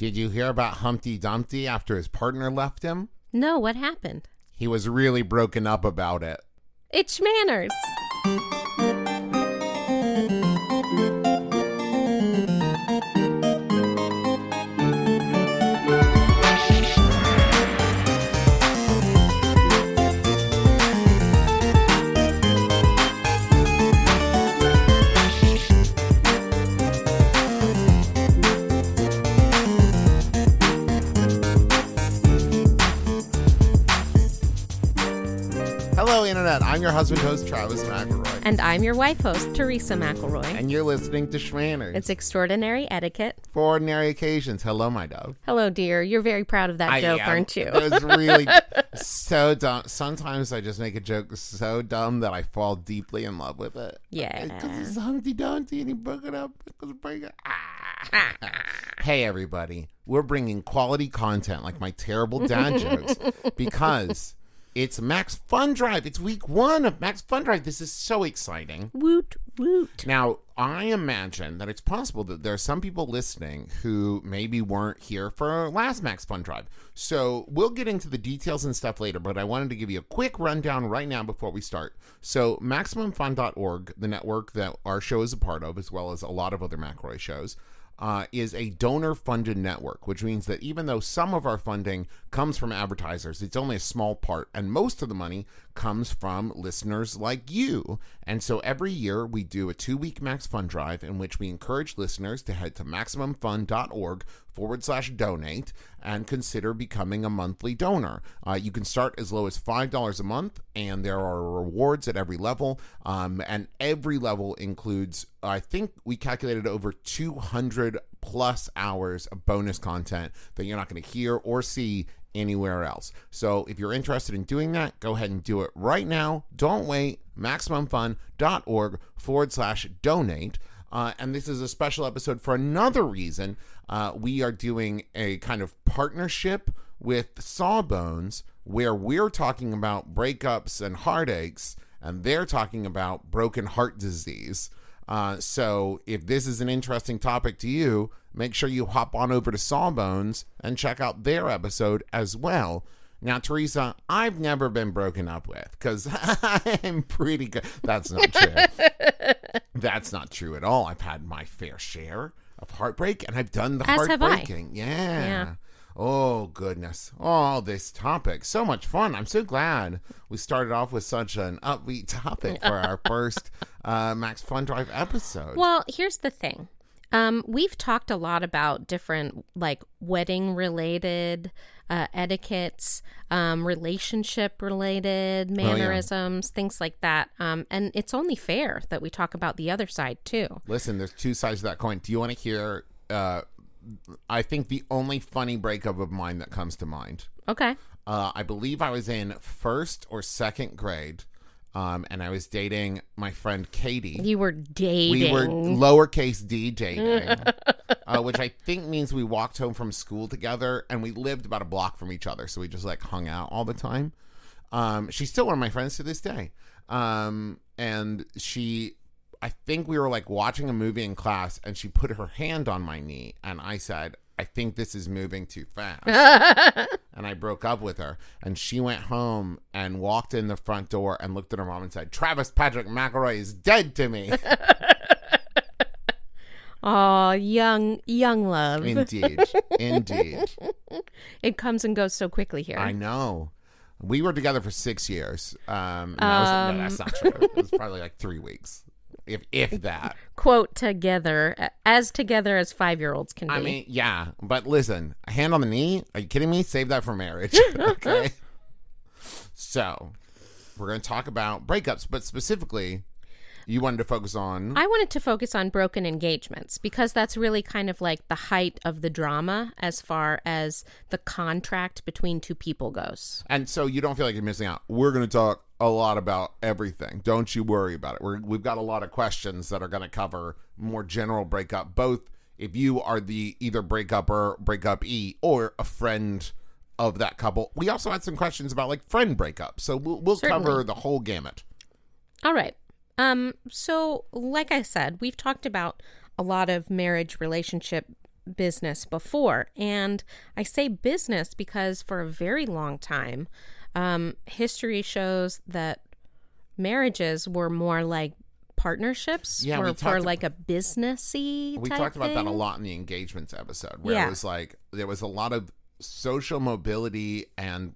Did you hear about Humpty Dumpty after his partner left him? No, what happened? He was really broken up about it. It's Schmanners. I'm your husband host, Travis McElroy. And I'm your wife host, Teresa McElroy. And you're listening to Schmanners. It's extraordinary etiquette. for ordinary occasions. Hello, my dove. Hello, dear. You're very proud of that I joke, am. aren't you? It was really so dumb. Sometimes I just make a joke so dumb that I fall deeply in love with it. Yeah. Because it's Humpty Dumpty and he broke it up. Because break it. Ah. hey, everybody. We're bringing quality content like my terrible dad jokes because it's Max Fun Drive. It's week one of Max Fun Drive. This is so exciting. woot, woot. Now, I imagine that it's possible that there are some people listening who maybe weren't here for last Max Fun Drive. So we'll get into the details and stuff later, but I wanted to give you a quick rundown right now before we start. So, MaximumFun.org, the network that our show is a part of, as well as a lot of other McElroy shows, uh, is a donor funded network, which means that even though some of our funding comes from advertisers, it's only a small part, and most of the money comes from listeners like you. And so every year we do a two week Max Fun Drive in which we encourage listeners to head to MaximumFun.org forward slash donate and consider becoming a monthly donor. Uh, you can start as low as $5 a month, and there are rewards at every level. Um, and every level includes, I think we calculated over 200 plus hours of bonus content that you're not going to hear or see anywhere else. So if you're interested in doing that, go ahead and do it right now. Don't wait. MaximumFun.org forward slash donate. Uh, and this is a special episode for another reason. Uh, we are doing a kind of partnership with Sawbones where we're talking about breakups and heartaches, and they're talking about broken heart disease. Uh, so if this is an interesting topic to you, make sure you hop on over to Sawbones and check out their episode as well. Now, Teresa, I've never been broken up with because I'm pretty good. That's not true. That's not true at all. I've had my fair share of heartbreak and I've done the As heartbreaking. Yeah. Yeah. Oh, goodness. Oh, this topic. So much fun. I'm so glad we started off with such an upbeat topic for our first uh, Max Fun Drive episode. Well, here's the thing. Um, we've talked a lot about different, like, wedding related uh, etiquettes, um, relationship related mannerisms, things like that. Um, and it's only fair that we talk about the other side, too. Listen, there's two sides of that coin. Do you want to hear? Uh, I think the only funny breakup of mine that comes to mind. Okay. Uh, I believe I was in first or second grade, um, and I was dating my friend Katie. You were dating. We were lowercase d dating, uh, which I think means we walked home from school together, and we lived about a block from each other, so we just like hung out all the time. Um, she's still one of my friends to this day, um, and she, I think we were like watching a movie in class, and she put her hand on my knee, and I said. I think this is moving too fast. and I broke up with her. And she went home and walked in the front door and looked at her mom and said, Travis Patrick McElroy is dead to me. Oh, young, young love. Indeed. Indeed. it comes and goes so quickly here. I know. We were together for six years. Um, and that was, no, that's not true. It was probably like three weeks, if if that. Quote together, as together as five year olds can be. I mean, yeah. But listen, a hand on the knee. Are you kidding me? Save that for marriage. okay. so, we're going to talk about breakups, but specifically, you wanted to focus on. I wanted to focus on broken engagements because that's really kind of like the height of the drama as far as the contract between two people goes. And so you don't feel like you're missing out. We're going to talk a lot about everything. Don't you worry about it. We're, we've got a lot of questions that are going to cover more general breakup, both if you are the either breakup or breakup E or a friend of that couple. We also had some questions about like friend breakup. So we'll, we'll cover the whole gamut. All right. Um, so like I said, we've talked about a lot of marriage relationship business before. And I say business because for a very long time, um, history shows that marriages were more like partnerships Yeah, or for like a businessy We type talked about that a lot in the engagements episode, where Yeah. it was like there was a lot of social mobility and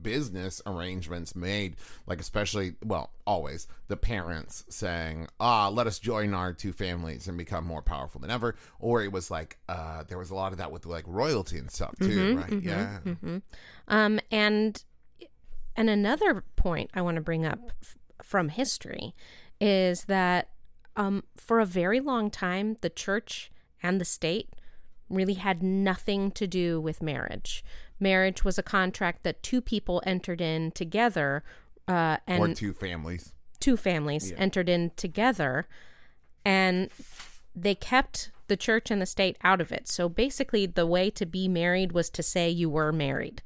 business arrangements made, like especially, well, always the parents saying, "Ah, let us join our two families and become more powerful than ever," or it was like uh, there was a lot of that with like royalty and stuff too, right? yeah, Um, and and another point I want to bring up f- from history is that um, for a very long time, the church and the state really had nothing to do with marriage. Marriage was a contract that two people entered in together, uh, and or two families. two families entered in together and they kept the church and the state out of it. So basically the way to be married was to say you were married.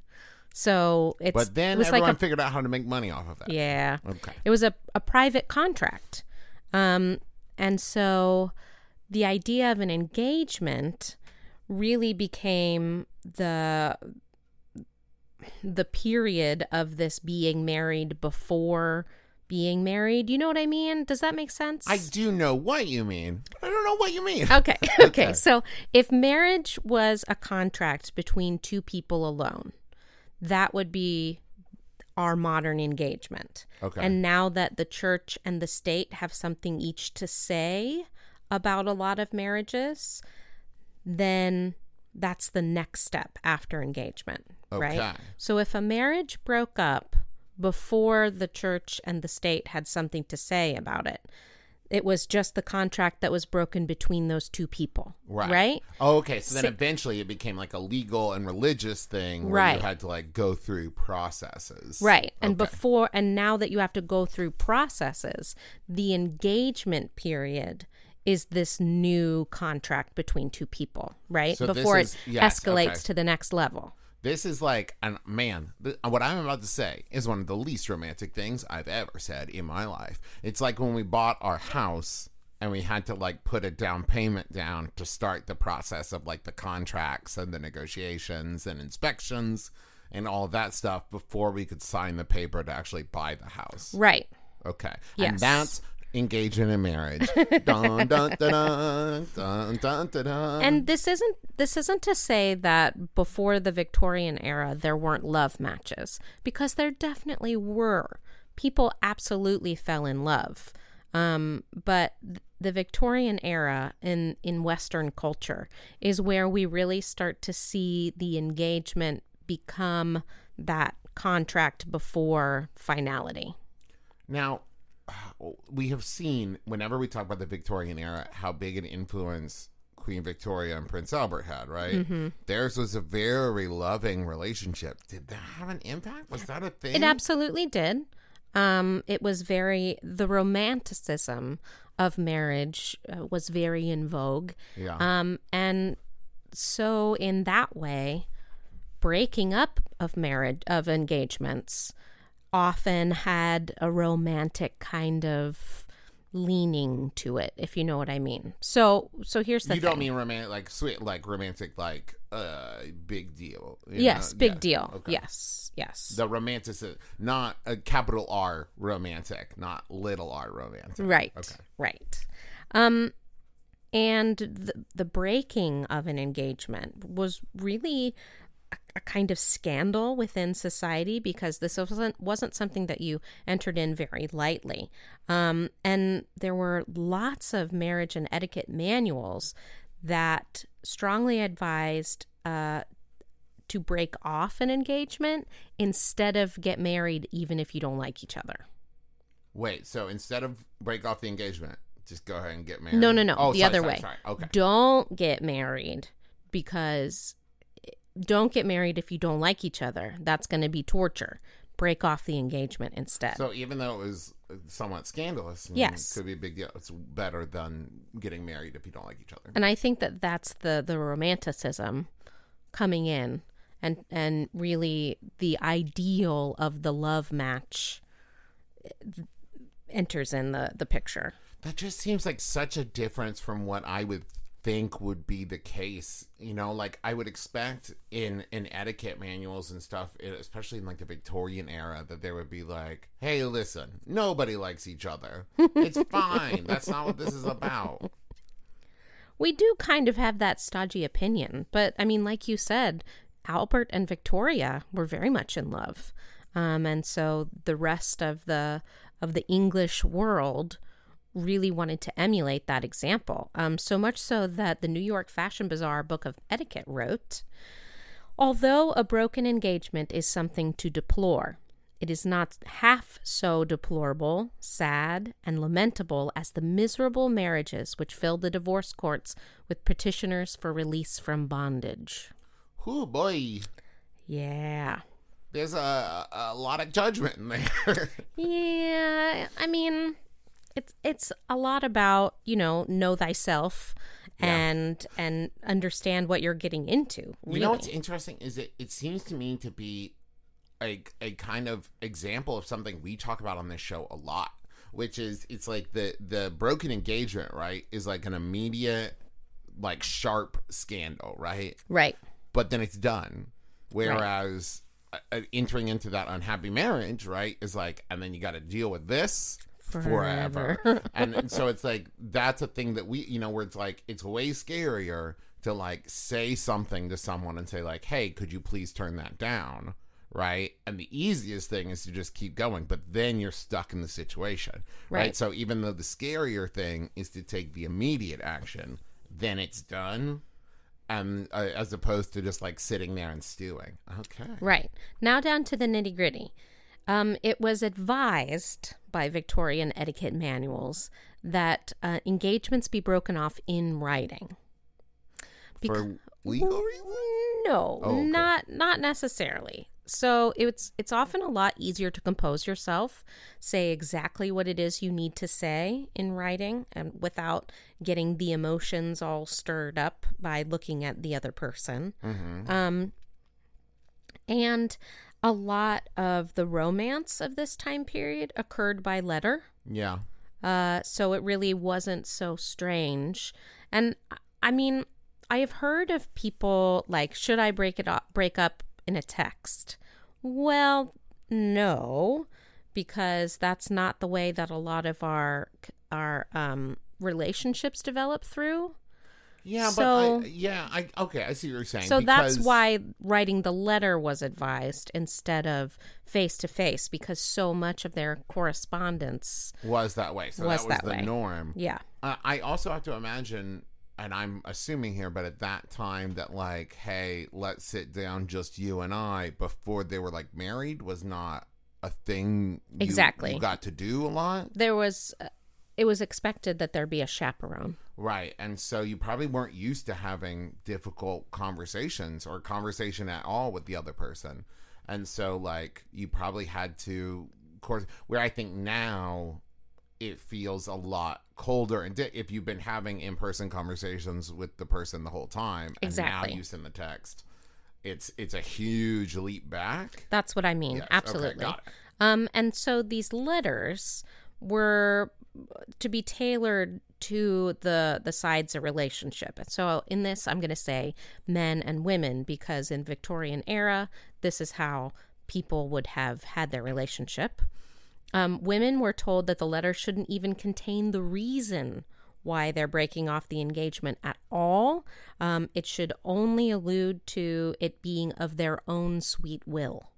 So it's But then it was everyone like a, figured out how to make money off of that. yeah. Okay. It was a, a private contract. Um, and so the idea of an engagement really became the the period of this being married before being married. You know what I mean? Does that make sense? I do know what you mean. I don't know what you mean. Okay. Okay. So if marriage was a contract between two people alone, that would be our modern engagement. Okay. And now that the church and the state have something each to say about a lot of marriages, then that's the next step after engagement, Okay. right? So if a marriage broke up before the church and the state had something to say about it, it was just the contract that was broken between those two people, Right. right? Oh, okay. So then So- eventually it became like a legal and religious thing where Right. you had to like go through processes. Right. And Okay. before, and now that you have to go through processes, the engagement period is this new contract between two people, right? So before is- it yes, escalates okay. to the next level. This is like, man, th- what I'm about to say is one of the least romantic things I've ever said in my life. It's like when we bought our house and we had to like put a down payment down to start the process of like the contracts and the negotiations and inspections and all that stuff before we could sign the paper to actually buy the house. Right. Okay. Yes. And that's engaging in marriage. dun, dun, dun, dun, dun, dun, dun, dun. And this isn't this isn't to say that before the Victorian era there weren't love matches because there definitely were. People absolutely fell in love. Um, but the Victorian era in in Western culture is where we really start to see the engagement become that contract before finality. Now, we have seen whenever we talk about the Victorian era how big an influence Queen Victoria and Prince Albert had, right? Mm-hmm. Theirs was a very loving relationship. Did that have an impact? Was that a thing? It absolutely did. Um, it was very the romanticism of marriage uh, was very in vogue. yeah. Um, and so in that way, breaking up of marriage of engagements often had a romantic kind of leaning to it, if you know what I mean. So so here's the you thing. don't mean romantic, like sweet, like romantic, like uh, big deal. yes, know? big deal. Okay. Yes, yes. The romantic, not a capital R romantic, not little r romantic. Right. Okay. Right. Um and the the breaking of an engagement was really a, kind of scandal within society because this wasn't wasn't something that you entered in very lightly. Um and there were lots of marriage and etiquette manuals that strongly advised uh to break off an engagement instead of get married even if you don't like each other. Wait, so instead of break off the engagement, just go ahead and get married? No, no, no. Oh, the sorry, other sorry, way. Sorry. Okay. Don't get married because don't get married if you don't like each other. That's going to be torture. Break off the engagement instead. So even though it was somewhat scandalous, and Yes. could be a big deal. It's better than getting married if you don't like each other. and I think that that's the the romanticism coming in and and really the ideal of the love match eh, enters in the the picture. That just seems like such a difference from what I would think would be the case. You know, like I would expect in in etiquette manuals and stuff, especially in like the Victorian era, that there would be like, "Hey, listen, nobody likes each other. It's fine. That's not what this is about." We do kind of have that stodgy opinion, but I mean, like you said, Albert and Victoria were very much in love, um, and so the rest of the of the English world really wanted to emulate that example. Um, so much so that the New York Fashion Bazaar Book of Etiquette wrote Although a broken engagement is something to deplore, it is not half so deplorable, sad, and lamentable as the miserable marriages which filled the divorce courts with petitioners for release from bondage. Oh boy, Yeah. there's a a lot of judgment in there. Yeah, I mean, it's it's a lot about you know know thyself and and understand what you're getting into. Really. You know what's interesting is it it seems to me to be a a kind of example of something we talk about on this show a lot, which is it's like the the broken engagement, right? Is like an immediate like sharp scandal, right? right? But then it's done. Whereas uh, uh, entering into that unhappy marriage, right, is like and then you got to deal with this forever. Forever. and, and so it's like that's a thing that we, you know, where it's like it's way scarier to like say something to someone and say like, "Hey, could you please turn that down?" Right? And the easiest thing is to just keep going, but then you're stuck in the situation. Right? Right. So even though the scarier thing is to take the immediate action, then it's done. Um, uh, as opposed to just like sitting there and stewing. Okay. Right. Now down to the nitty gritty. Um, it was advised by Victorian etiquette manuals that uh, engagements be broken off in writing. For legal reasons? No, Oh, okay. not not necessarily. So it's it's often a lot easier to compose yourself, say exactly what it is you need to say in writing, and without getting the emotions all stirred up by looking at the other person. Um, and a lot of the romance of this time period occurred by letter. Yeah. Uh, so it really wasn't so strange. And I mean, I have heard of people like, should I break it up, break up in a text? Well, no, because that's not the way that a lot of our our um, relationships develop through. Yeah, So- but I, yeah, I okay, I see what you're saying. So that's why writing the letter was advised instead of face to face, because so much of their correspondence, was that way. So was that was that the way. norm. yeah, Uh, I also have to imagine, and I'm assuming here, but at that time that like, hey, let's sit down, just you and I, before they were like married, was not a thing. you- Exactly. you got to do a lot, there was. It was expected that there be a chaperone. right? And so you probably weren't used to having difficult conversations or conversation at all with the other person, and so like you probably had to, of course, where I think now it feels a lot colder and di- if you've been having in-person conversations with the person the whole time and Exactly. now you send the text it's it's a huge leap back That's what I mean. Yes, okay, Absolutely. it. Um, and so these letters were to be tailored to the the sides of relationship. So in this, I'm going to say men and women because in Victorian era, this is how people would have had their relationship. Um, women were told that the letter shouldn't even contain the reason why they're breaking off the engagement at all. Um, it should only allude to it being of their own sweet will.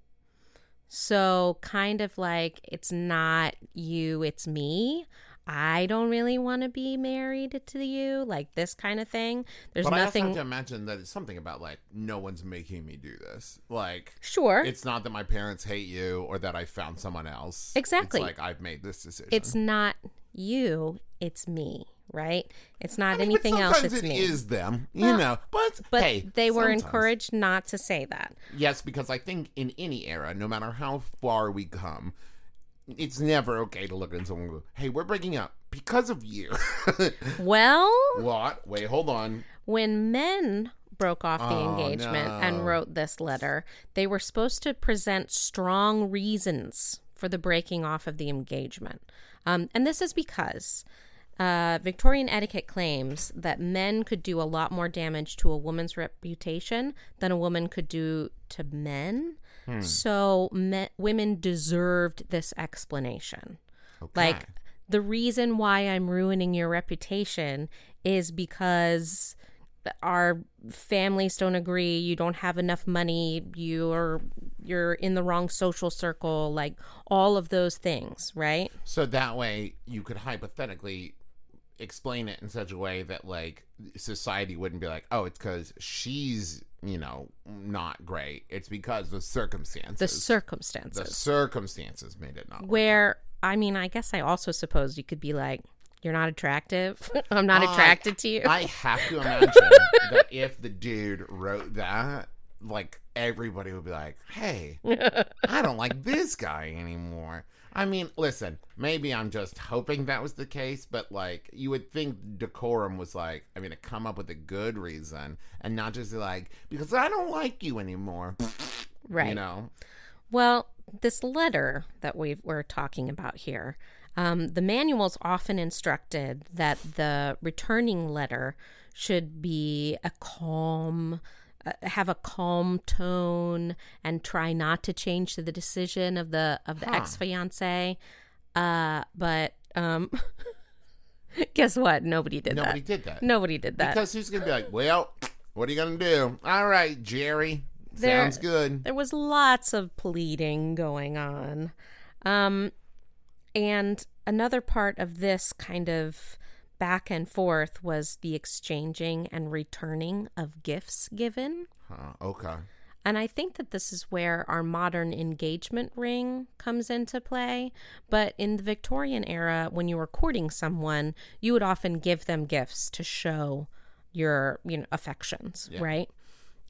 So, kind of like it's not you, it's me. I don't really want to be married to you, like this kind of thing. There's but i nothing. have to imagine that it's something about like no one's making me do this like sure. it's not that my parents hate you or that i found someone else Exactly. it's like i've made this decision It's not you, it's me, right? It's not I mean, anything else, it's it me. is them you Well, know but but hey they were sometimes. encouraged not to say that. Yes, because I think in any era, no matter how far we come, it's never okay to look at someone and go, hey, we're breaking up because of you. Well, what? Wait, hold on. when men broke off the Oh, engagement no. and wrote this letter, they were supposed to present strong reasons for the breaking off of the engagement. Um, and this is because uh, Victorian etiquette claims that men could do a lot more damage to a woman's reputation than a woman could do to men. Hmm. So me- women deserved this explanation. Okay. Like the reason why I'm ruining your reputation is because our families don't agree, you don't have enough money, you're you're in the wrong social circle, like all of those things, right? So that way you could hypothetically explain it in such a way that like society wouldn't be like, oh, it's because she's you know not great. It's because the circumstances. The circumstances. the circumstances. made it not. Where I mean, I guess I also suppose you could be like, you're not attractive. I'm not I- attracted to you. I have to imagine that if the dude wrote that, like everybody would be like, "Hey, I don't like this guy anymore." I mean, listen, maybe I'm just hoping that was the case, but like you would think decorum was like, I mean, to come up with a good reason and not just like because I don't like you anymore. right. You know? Well, this letter that we we're talking about here, um, the manuals often instructed that the returning letter should be a calm, uh, have a calm tone, and try not to change the decision of the of the Huh. ex fiance. Uh, but um, guess what? Nobody did that. Nobody that. did that. Nobody did that. Because who's gonna be like, well, what are you gonna do? All right, Jerry. There- Sounds good. there was lots of pleading going on. Um, and another part of this kind of back and forth was the exchanging and returning of gifts given. Huh, okay. And I think that this is where our modern engagement ring comes into play. But in the Victorian era, when you were courting someone, you would often give them gifts to show your, you know, affections, right?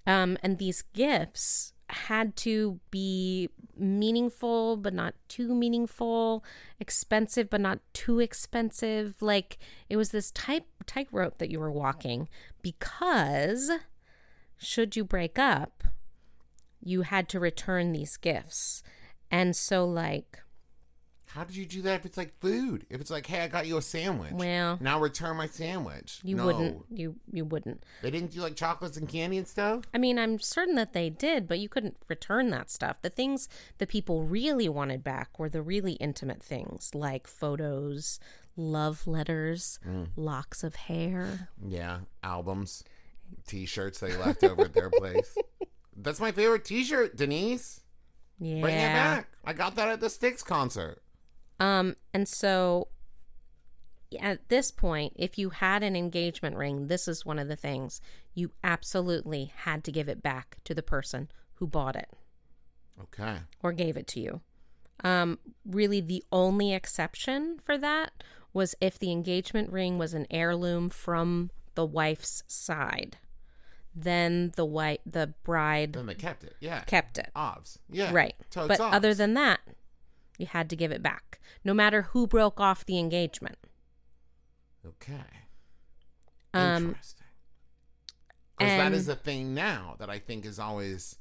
Um, and these gifts had to be meaningful, but not too meaningful, expensive, but not too expensive. Like it was this tight tightrope that you were walking because should you break up, you had to return these gifts. And so, like, How did you do that if it's like food? If it's like, hey, I got you a sandwich. well, Now return my sandwich. you no. wouldn't, you you wouldn't. They didn't do like chocolates and candy and stuff? I mean, I'm certain that they did, but you couldn't return that stuff. The things that people really wanted back were the really intimate things, like photos, love letters, mm. locks of hair. Yeah. Albums, t shirts they left over at their place. That's my favorite t shirt, Denise. Yeah. Bring it back. I got that at the Styx concert. Um, and so at this point, if you had an engagement ring, this is one of the things you absolutely had to give it back to the person who bought it Okay. or gave it to you. Um, really, the only exception for that was if the engagement ring was an heirloom from the wife's side. Then the wife, the bride, Then they kept it. Yeah. kept it. Ovs. Yeah. Right. Totes but ovs. other than that, you had to give it back, no matter who broke off the engagement. Okay. Um, Interesting. Because that and- a thing now that I think is always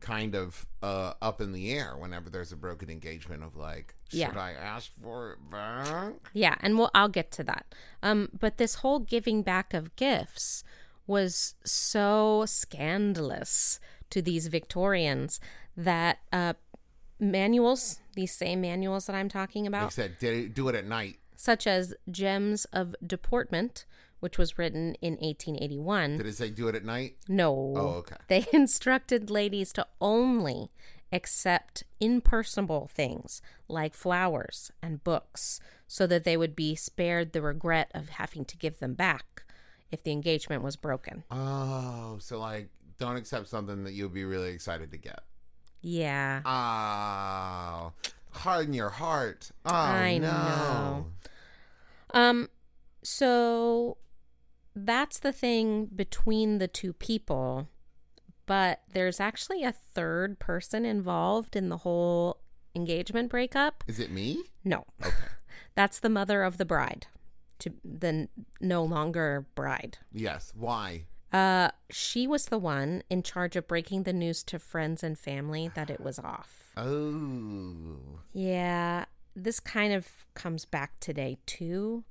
kind of uh, up in the air whenever there's a broken engagement of like, should Yeah. I ask for it back? Yeah, and we'll I'll get to that. Um, but this whole giving back of gifts was so scandalous to these Victorians that uh, manuals, these same manuals that I'm talking They about, said, do it at night. such as Gems of Deportment, which was written in 1881. Did it say do it at night? No. Oh, okay. They instructed ladies to only accept impersonable things like flowers and books so that they would be spared the regret of having to give them back if the engagement was broken. Oh, so like, don't accept something that you'll be really excited to get. Yeah. Oh, harden your heart. Oh, I no. know. Um so that's the thing between the two people, but there's actually a third person involved in the whole engagement breakup. Is it me? No. Okay. That's the mother of the bride, to the no longer bride. Yes. Why? Uh, she was the one in charge of breaking the news to friends and family that it was off. Oh. Yeah, this kind of comes back today too.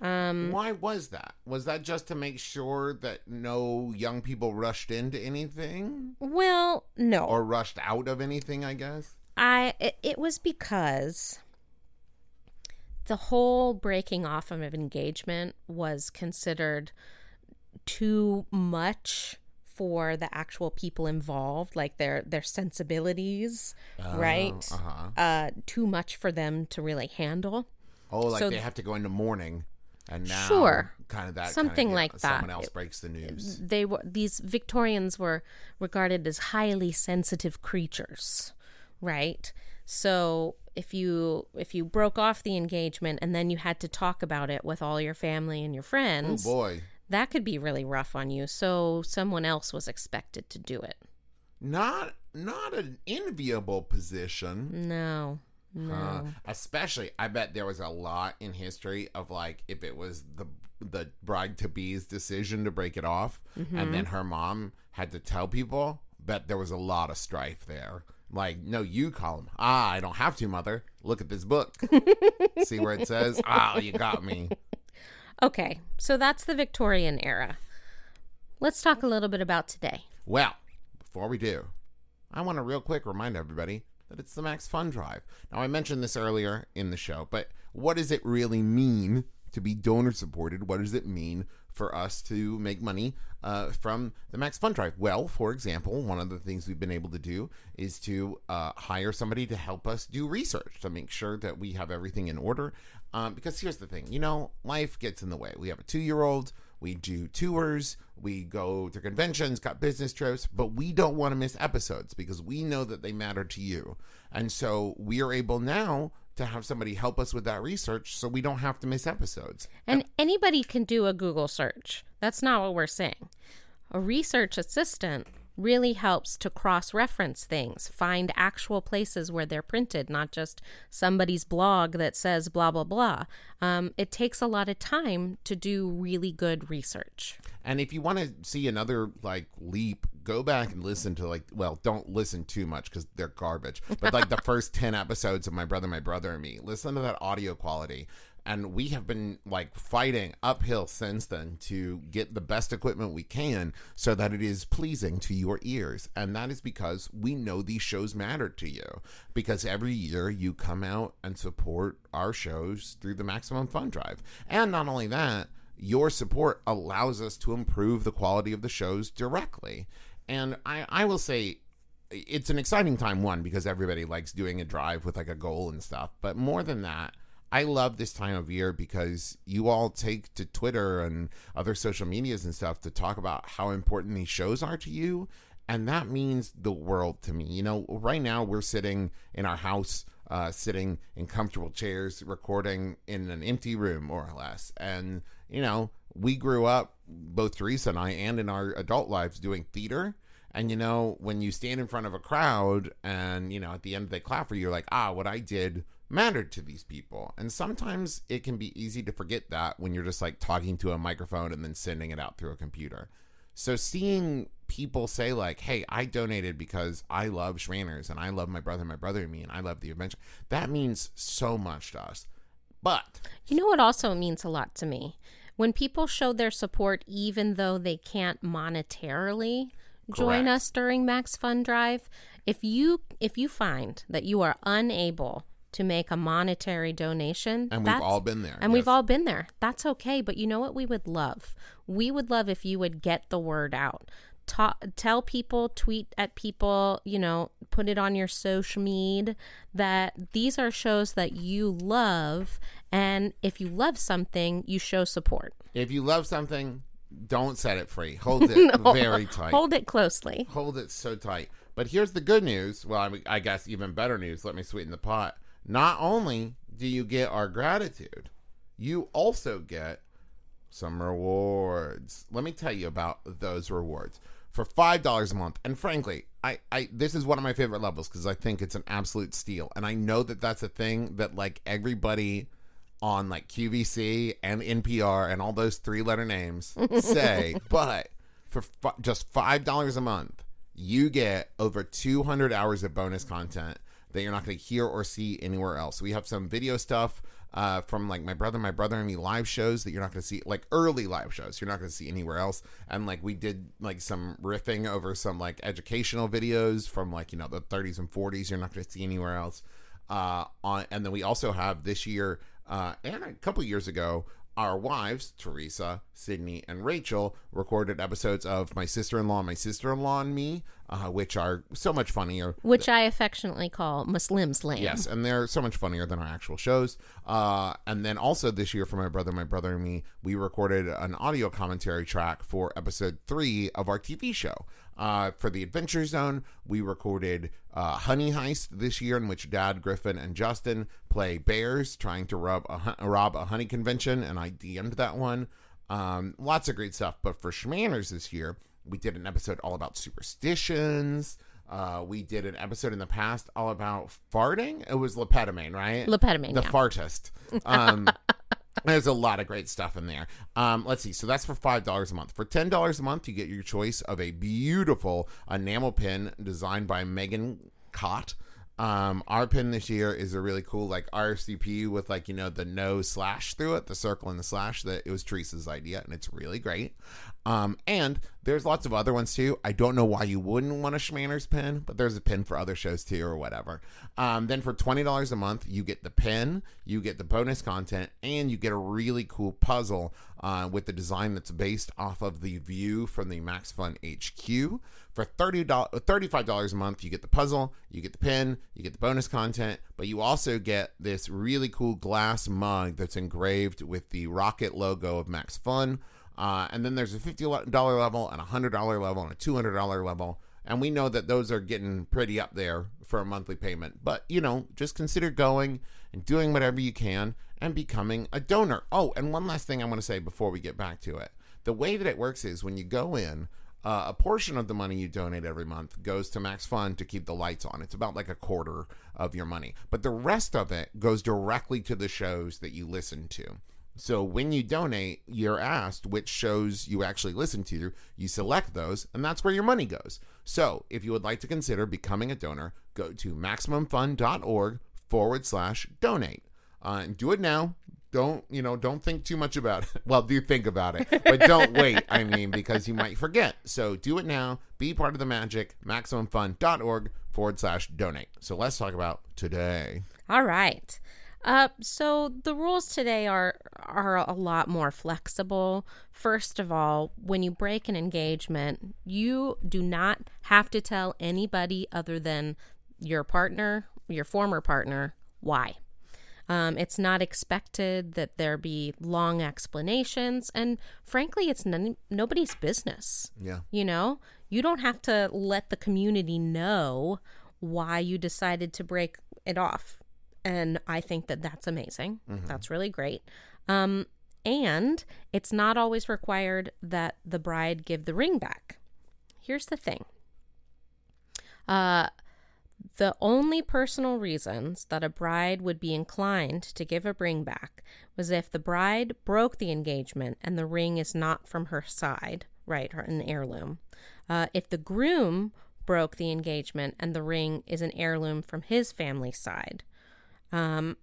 Um, Why was that? Was that just to make sure that no young people rushed into anything well, no. or rushed out of anything? I guess. I it, it was because the whole breaking off of engagement was considered too much for the actual people involved like their their sensibilities right Uh-huh. uh too much for them to really handle Oh, like So- they have to go into mourning, and now Sure. kind of that, Something kind of, like that. Someone else breaks the news. they were these Victorians were regarded as highly sensitive creatures, right? So if you if you broke off the engagement and then you had to talk about it with all your family and your friends. Oh boy, that could be really rough on you. So someone else was expected to do it. not not an enviable position. No, no. Uh, especially, I bet there was a lot in history of like if it was the the bride to be's decision to break it off, Mm-hmm. and then her mom had to tell people. Bet there was a lot of strife there. Like, no, you call him. Ah, I don't have to, mother. Look at this book. See where it says, "Ah, you got me." Okay, so that's the Victorian era. Let's talk a little bit about today. Well, before we do, I want to real quick remind everybody that it's the Max Fun Drive. Now, I mentioned this earlier in the show, but what does it really mean to be donor supported? What does it mean for us to make money uh, from the Max Fun Drive? Well, for example, one of the things we've been able to do is to uh, hire somebody to help us do research to make sure that we have everything in order. Um, because here's the thing you know, life gets in the way. We have a two year old. We do tours, we go to conventions, got business trips, but we don't want to miss episodes because we know that they matter to you. And so we are able now to have somebody help us with that research so we don't have to miss episodes. And anybody can do a Google search. That's not what we're saying. A research assistant really helps to cross reference things, find actual places where they're printed, not just somebody's blog that says blah, blah, blah. Um, it takes a lot of time to do really good research. And if you want to see another like leap, go back and listen to like well, don't listen too much because they're garbage. But like the first ten episodes of My Brother, My Brother and Me, listen to that audio quality. And we have been like fighting uphill since then to get the best equipment we can so that it is pleasing to your ears. And that is because we know these shows matter to you. Because every year you come out and support our shows through the Maximum Fun Drive. And not only that, your support allows us to improve the quality of the shows directly. And I, I will say it's an exciting time, one, because everybody likes doing a drive with like a goal and stuff. But more than that, I love this time of year because you all take to Twitter and other social medias and stuff to talk about how important these shows are to you. And that means the world to me. You know, right now we're sitting in our house, uh, sitting in comfortable chairs, recording in an empty room, more or less. And, you know, we grew up, both Teresa and I, and in our adult lives, doing theater. And you know, when you stand in front of a crowd and, you know, at the end they clap for you, you're like, ah, what I did mattered to these people. And sometimes it can be easy to forget that when you're just like talking to a microphone and then sending it out through a computer. So seeing people say like, "Hey, I donated because I love Schmanners and I love my brother, my brother and me, and I love the adventure," that means so much to us. But You know what also means a lot to me? When people show their support, even though they can't monetarily join Correct. us during Max Fun Drive, if you if you find that you are unable to make a monetary donation, and we've all been there, and we've all been there. That's okay, but you know what we would love? We would love if you would get the word out. Ta- tell people, tweet at people, you know, put it on your social media that these are shows that you love. And if you love something, you show support. If you love something, don't set it free. Hold it very tight. Hold it closely. Hold it so tight. But here's the good news. Well, I, I guess even better news. Let me sweeten the pot. Not only do you get our gratitude, you also get some rewards. Let me tell you about those rewards. For five dollars a month, and frankly, I, I this is one of my favorite levels because I think it's an absolute steal, and I know that that's a thing that like everybody on like QVC and NPR and all those three letter names say, but for f- just five dollars a month, you get over 200 hours of bonus content that you're not going to hear or see anywhere else. We have some video stuff uh, from like my brother, my brother and me live shows that you're not going to see, like early live shows, you're not going to see anywhere else. And like we did like some riffing over some like educational videos from like you know the 30s and 40s. You're not going to see anywhere else. Uh, on and then we also have this year uh, and a couple years ago our wives, Teresa, Sydnee, and Rachel, recorded episodes of My Sister in Law, My Sister in Law, and Me, uh, which are so much funnier. Which I affectionately call Muslim slam. Yes, and they're so much funnier than our actual shows. Uh, and then also this year for My Brother, My Brother, and Me, we recorded an audio commentary track for episode three of our TV show. Uh, for the Adventure Zone, we recorded uh, Honey Heist this year, in which Dad, Griffin, and Justin play bears trying to rob a, rob a honey convention, and I DM'd that one. Um, lots of great stuff. But for Schmanners this year, we did an episode all about superstitions. Uh, we did an episode in the past all about farting. It was Le Pétomane, right? Le Pétomane, the yeah. fartist. Um, there's a lot of great stuff in there. Um, let's see. So that's for five dollars a month. For ten dollars a month, you get your choice of a beautiful enamel pin designed by Megan Cott. Um, our pin this year is a really cool like RCP with like you know the no slash through it, the circle and the slash. That it was Teresa's idea, and it's really great. Um, and there's lots of other ones too. I don't know why you wouldn't want a Schmanners pin, but there's a pin for other shows too, or whatever. Um, then for twenty dollars a month, you get the pin, you get the bonus content, and you get a really cool puzzle uh, with the design that's based off of the view from the Max Fun HQ. For $30, $35 a month, you get the puzzle, you get the pin, you get the bonus content, but you also get this really cool glass mug that's engraved with the rocket logo of Max Fun. Uh, and then there's a $50 level and a $100 level and a $200 level. And we know that those are getting pretty up there for a monthly payment. But, you know, just consider going and doing whatever you can and becoming a donor. Oh, and one last thing I want to say before we get back to it. The way that it works is when you go in, uh, a portion of the money you donate every month goes to Max Fun to keep the lights on. It's about like a quarter of your money. But the rest of it goes directly to the shows that you listen to. So when you donate, you're asked which shows you actually listen to. You select those, and that's where your money goes. So if you would like to consider becoming a donor, go to MaximumFun.org forward slash donate. Uh, and do it now. Don't, you know, don't think too much about it. Well, do think about it, but don't wait, I mean, because you might forget. So do it now. Be part of the magic. MaximumFun.org forward slash donate. So let's talk about today. All right. Uh, so the rules today are are a lot more flexible. First of all, when you break an engagement, you do not have to tell anybody other than your partner, your former partner, why. Um, it's not expected that there be long explanations, and frankly, it's none, nobody's business. Yeah, you know, you don't have to let the community know why you decided to break it off and I think that that's amazing. Mm-hmm. That's really great. Um, and it's not always required that the bride give the ring back. Here's the thing. Uh, the only personal reasons that a bride would be inclined to give a ring back was if the bride broke the engagement and the ring is not from her side, right, an heirloom. Uh, if the groom broke the engagement and the ring is an heirloom from his family side. Um,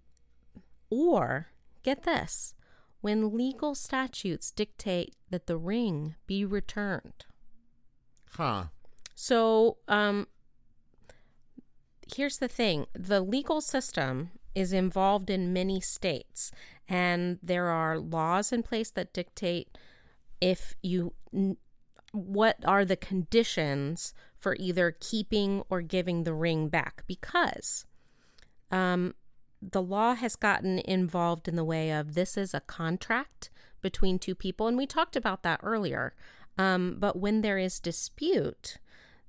or, get this, when legal statutes dictate that the ring be returned. Huh. So, um, here's the thing the legal system is involved in many states, and there are laws in place that dictate if you. what are the conditions for either keeping or giving the ring back? Because um, the law has gotten involved in the way of this is a contract between two people, and we talked about that earlier. Um, but when there is dispute,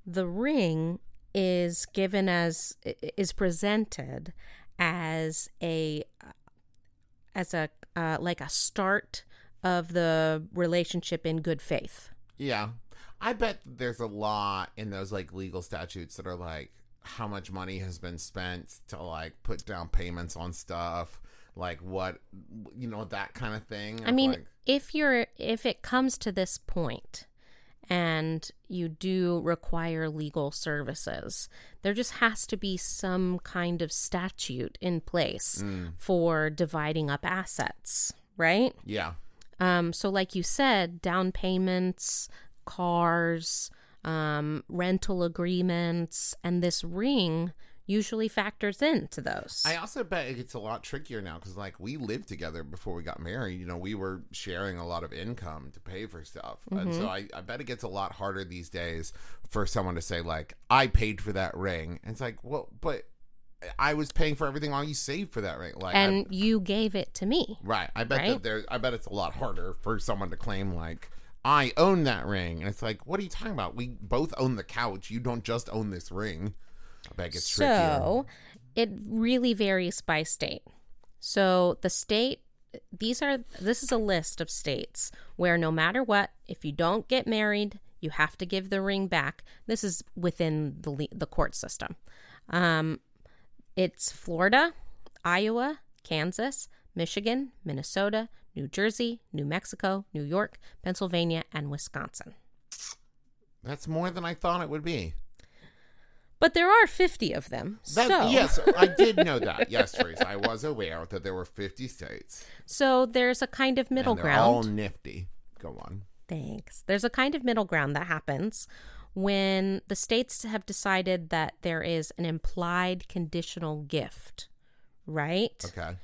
the ring is given as is presented as a as a uh, like a start of the relationship in good faith. Yeah. I bet there's a law in those like legal statutes that are like how much money has been spent to like put down payments on stuff like what you know that kind of thing i mean like, if you're if it comes to this point and you do require legal services. There just has to be some kind of statute in place Mm. for dividing up assets, right? Yeah. Um, so, like you said, down payments, cars, um, rental agreements, and this ring usually factors into those. I also bet it gets a lot trickier now because, like, we lived together before we got married. You know, we were sharing a lot of income to pay for stuff. And Mm-hmm. so I, I bet it gets a lot harder these days for someone to say, like, I paid for that ring. And it's like, well, but I was paying for everything while you saved for that ring. Like, I- and you gave it to me. right. I bet Right? that there, I bet it's a lot harder for someone to claim, like, I own that ring. And it's like, what are you talking about? We both own the couch. You don't just own this ring. I bet it gets trickier. So it really varies by state. So the state these are this is a list of states where no matter what, if you don't get married, you have to give the ring back. This is within the the court system. Um, it's Florida, Iowa, Kansas, Michigan, Minnesota, New Jersey, New Mexico, New York, Pennsylvania, and Wisconsin. That's more than I thought it would be. But there are 50 of them. That, so, Yes, I did know that. Yes, Teresa, I was aware that there were 50 states. so there's a kind of middle ground. all nifty. Go on. Thanks. There's a kind of middle ground that happens when the states have decided that there is an implied conditional gift, right? Okay.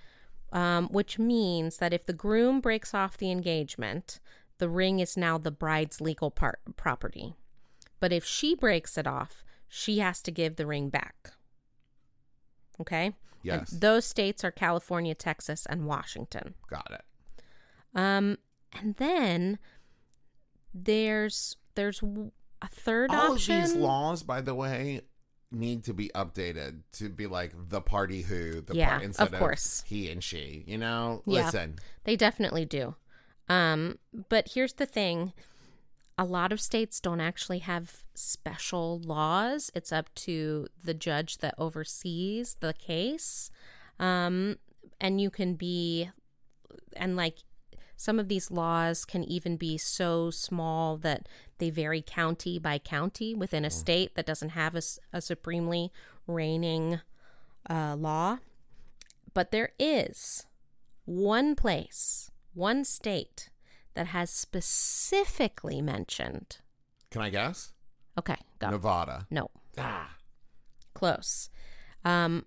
Um, which means that if the groom breaks off the engagement, the ring is now the bride's legal part- property. But if she breaks it off, she has to give the ring back. Okay? And Yes. those states are California, Texas, and Washington. Got it. Um, and then there's there's a third All option. All of these laws, by the way, need to be updated to be like the party who, the Yeah, part, instead of course. he and she. You know, Yeah. listen. They definitely do. Um, but here's the thing: a lot of states don't actually have special laws. It's up to the judge that oversees the case, um, and you can be, and like. Some of these laws can even be so small that they vary county by county within a state that doesn't have a supremely reigning uh, law. But there is one place, one state that has specifically mentioned. Can I guess? Okay, go. Nevada. No, Ah. close. Um,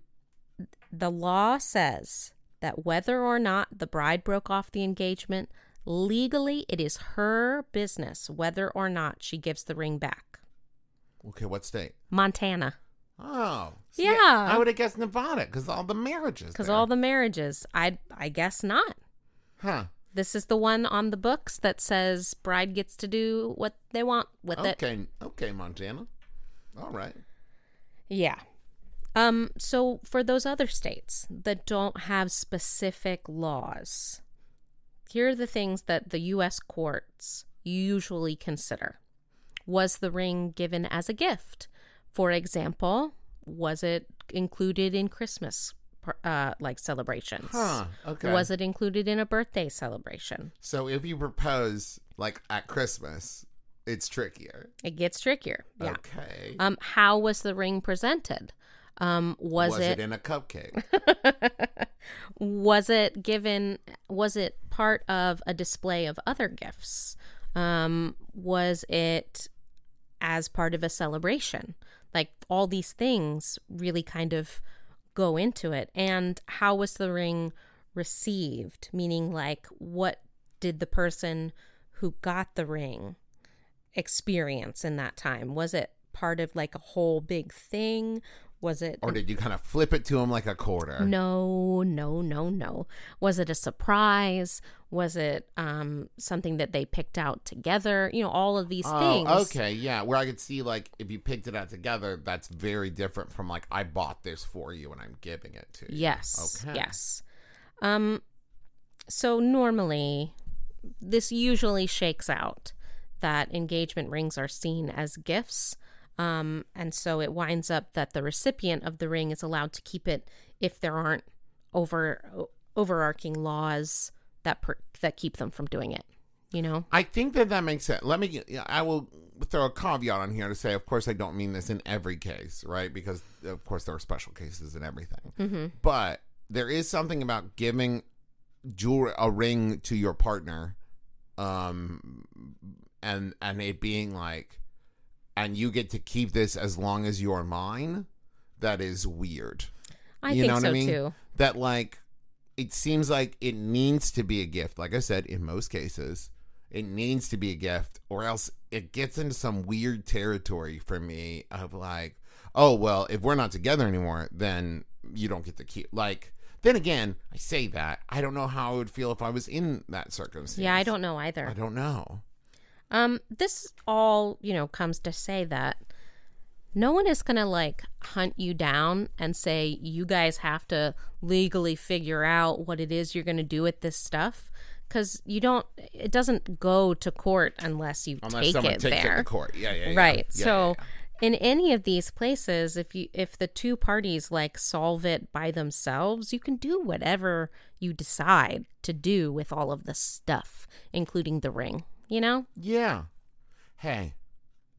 the law says that whether or not the bride broke off the engagement, legally it is her business whether or not she gives the ring back. Okay, what state? Montana, Oh. Yeah. I would have guessed Nevada because all the marriages. because all the marriages. I I guess not. Huh. This is the one on the books that says bride gets to do what they want with it. Okay. Okay, Montana. All right. Yeah. Um so for those other states that don't have specific laws, here are the things that the US courts usually consider. Was the ring given as a gift? For example, was it included in Christmas uh like celebrations? Huh. Okay. Was it included in a birthday celebration? So if you propose like at Christmas, it's trickier. It gets trickier. Yeah. Okay. Um how was the ring presented? Um was, it in a cupcake? was it given was it part of a display of other gifts? Um was it as part of a celebration? Like all these things really kind of go into it. And how was the ring received? Meaning like what did the person who got the ring experience in that time? Was it part of like a whole big thing was it or did you kind of flip it to him like a quarter? no, no, no, no. Was it a surprise? Was it um, something that they picked out together? You know, all of these Oh, things. okay, yeah. Where I could see like if you picked it out together, that's very different from like I bought this for you and I'm giving it to you. Yes. Okay. Yes. Um, so normally, this usually shakes out that engagement rings are seen as gifts. Um, and so it winds up that the recipient of the ring is allowed to keep it if there aren't over overarching laws that per, that keep them from doing it. you know? I think that that makes sense. Let me, I will throw a caveat on here to say, of course, I don't mean this in every case, right? Because, of course, there are special cases and everything. Mm-hmm. But there is something about giving jewelry, a ring to your partner, um, and and it being like, and you get to keep this as long as you're mine. That is weird. I You think know what so I mean? too. that like it seems like it needs to be a gift like i said in most cases it needs to be a gift or else it gets into some weird territory for me of like oh well if we're not together anymore then you don't get the key like then again i say that i don't know how i would feel if i was in that circumstance Yeah, I don't know either. i don't know Um, this all, you know, comes to say that no one is going to like hunt you down and say you guys have to legally figure out what it is you're going to do with this stuff cuz you don't it doesn't go to court unless you unless take someone it takes it there. to court yeah yeah, yeah. Right. Yeah, so yeah. in any of these places if you if the two parties like solve it by themselves, you can do whatever you decide to do with all of the stuff, including the ring, you know? yeah hey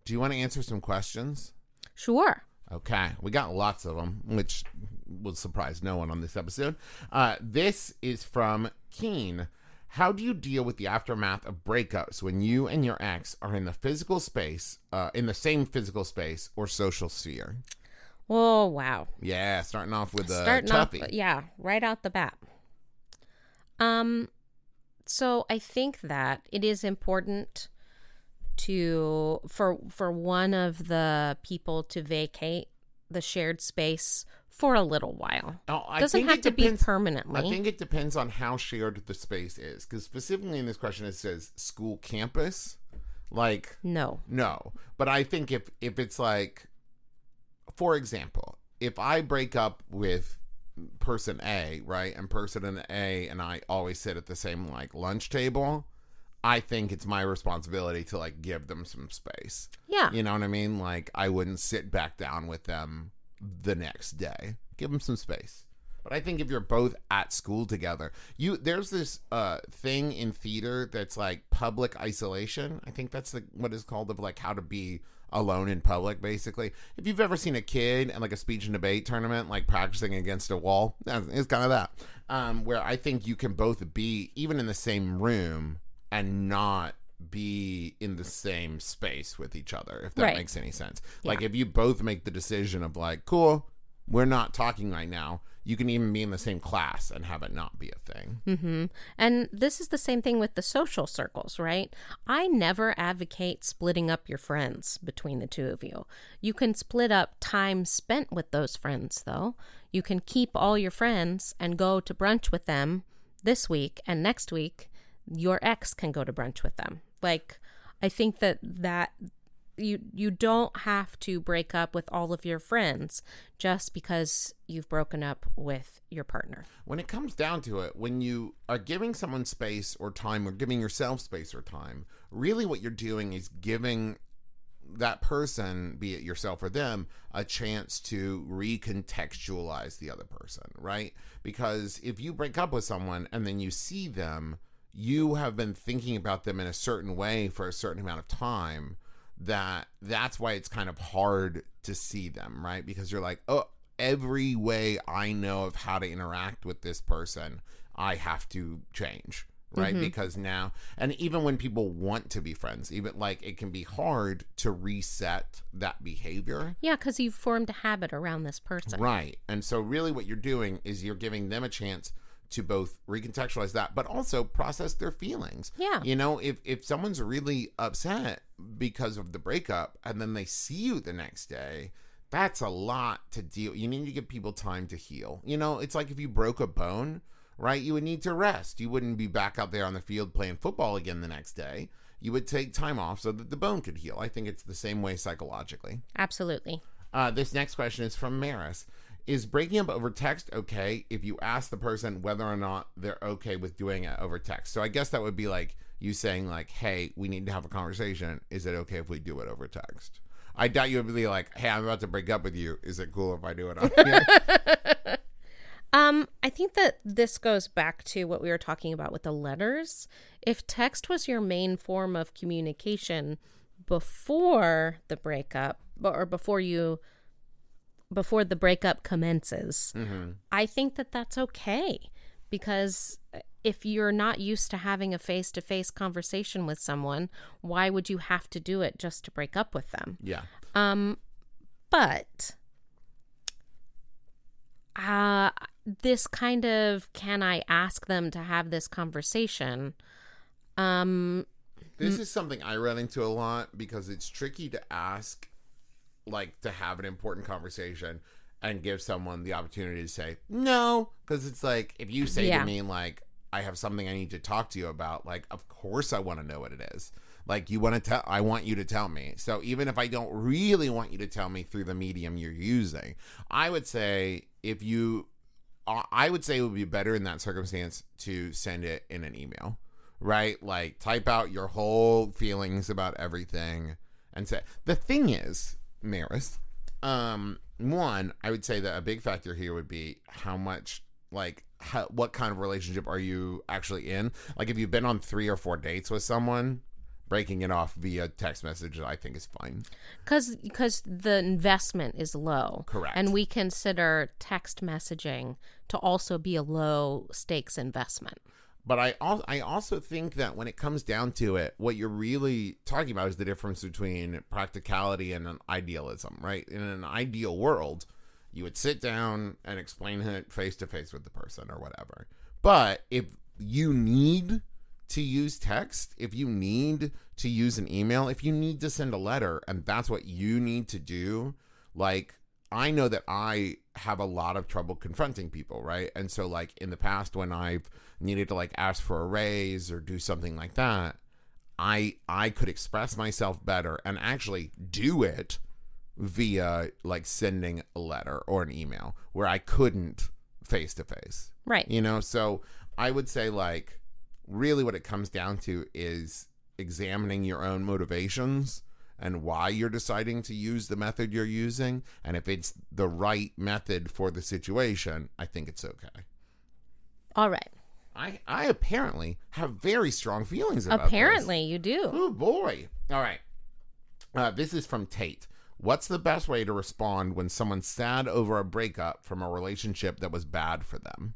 do you want to answer some questions Sure. Okay, we got lots of them, which will surprise no one on this episode. Uh, this is from Keen. How do you deal with the aftermath of breakups when you and your ex are in the physical space, uh, in the same physical space or social sphere? Oh, wow. Yeah, starting off with a Starting toughie. off, yeah, right out the bat. Um, so I think that it is important to for for one of the people to vacate the shared space for a little while. Oh, I Doesn't think have it to be depends- permanently. I think it depends on how shared the space is, because specifically in this question it says school campus, like no. No, but I think if if it's like, for example, if I break up with person A, right, and person A and I always sit at the same like lunch table, I think it's my responsibility to like give them some space. Yeah. You know what I mean? Like I wouldn't sit back down with them the next day. Give them some space. But I think if you're both at school together, you there's this uh thing in theater that's like public isolation. I think that's the, what is called of like how to be alone in public basically. If you've ever seen a kid at like a speech and debate tournament like practicing against a wall, it's kind of that. Um where I think you can both be even in the same room and not be in the same space with each other if that Right. makes any sense. Like if you both make the decision of like, cool, we're not talking right now. You can even be in the same class and have it not be a thing. Mm-hmm. And this is the same thing with the social circles, right? I never advocate splitting up your friends between the two of you. You can split up time spent with those friends, though. You can keep all your friends and go to brunch with them this week, and next week, your ex can go to brunch with them. Like, I think that that you you don't have to break up with all of your friends just because you've broken up with your partner. When it comes down to it, when you are giving someone space or time or giving yourself space or time, really what you're doing is giving that person, be it yourself or them, a chance to recontextualize the other person, right? Because if you break up with someone and then you see them, you have been thinking about them in a certain way for a certain amount of time that that's why it's kind of hard to see them, right? Because you're like, oh, every way I know of how to interact with this person, I have to change, right? Mm-hmm. Because now, and even when people want to be friends, even like it can be hard to reset that behavior. Yeah, because you've formed a habit around this person. Right. And so, really, what you're doing is you're giving them a chance to both recontextualize that, but also process their feelings. Yeah. You know, if if someone's really upset because of the breakup, and then they see you the next day, that's a lot to deal. You need to give people time to heal. You know, it's like if you broke a bone, right? You would need to rest. You wouldn't be back out there on the field playing football again the next day. You would take time off so that the bone could heal. I think it's the same way psychologically. Absolutely. Uh, this next question is from Maris. Is breaking up over text okay if you ask the person whether or not they're okay with doing it over text? So I guess that would be like you saying like, "Hey, we need to have a conversation. Is it okay if we do it over text?" I doubt you would be like, "Hey, I'm about to break up with you. Is it cool if I do it on here?" Um, I think that this goes back to what we were talking about with the letters. If text was your main form of communication before the breakup or before you before the breakup commences, Mm-hmm. I think that that's okay because if you're not used to having a face-to-face conversation with someone, why would you have to do it just to break up with them? Yeah. Um, but uh, this kind of can I ask them to have this conversation? Um, This is something I run into a lot because it's tricky to ask, like, to have an important conversation and give someone the opportunity to say no. Because it's like, if you say Yeah. to me, like, I have something I need to talk to you about, like, of course I want to know what it is. Like, you want to tell, I want you to tell me. So even if I don't really want you to tell me through the medium you're using, I would say if you, I I would say it would be better in that circumstance to send it in an email right? Like type out your whole feelings about everything and say the thing is, Maris, um, one, I would say that a big factor here would be how much like how, what kind of relationship are you actually in? Like if you've been on three or four dates with someone, breaking it off via text message I think is fine. because because the investment is low, Correct. and we consider text messaging to also be a low stakes investment. But I al- I also think that when it comes down to it, what you're really talking about is the difference between practicality and an idealism, right? In an ideal world, you would sit down and explain it face to face with the person or whatever. But if you need to use text, if you need to use an email, if you need to send a letter, and that's what you need to do, like I know that I have a lot of trouble confronting people, right? And so like in the past when I've needed to like ask for a raise or do something like that, I I could express myself better and actually do it via like sending a letter or an email where I couldn't face to face. Right. You know, so I would say like really what it comes down to is examining your own motivations and why you're deciding to use the method you're using and if it's the right method for the situation, I think it's okay. All right. I I apparently have very strong feelings about this. Apparently, you do. Oh boy. All right. Uh, this is from Tate. What's the best way to respond when someone's sad over a breakup from a relationship that was bad for them?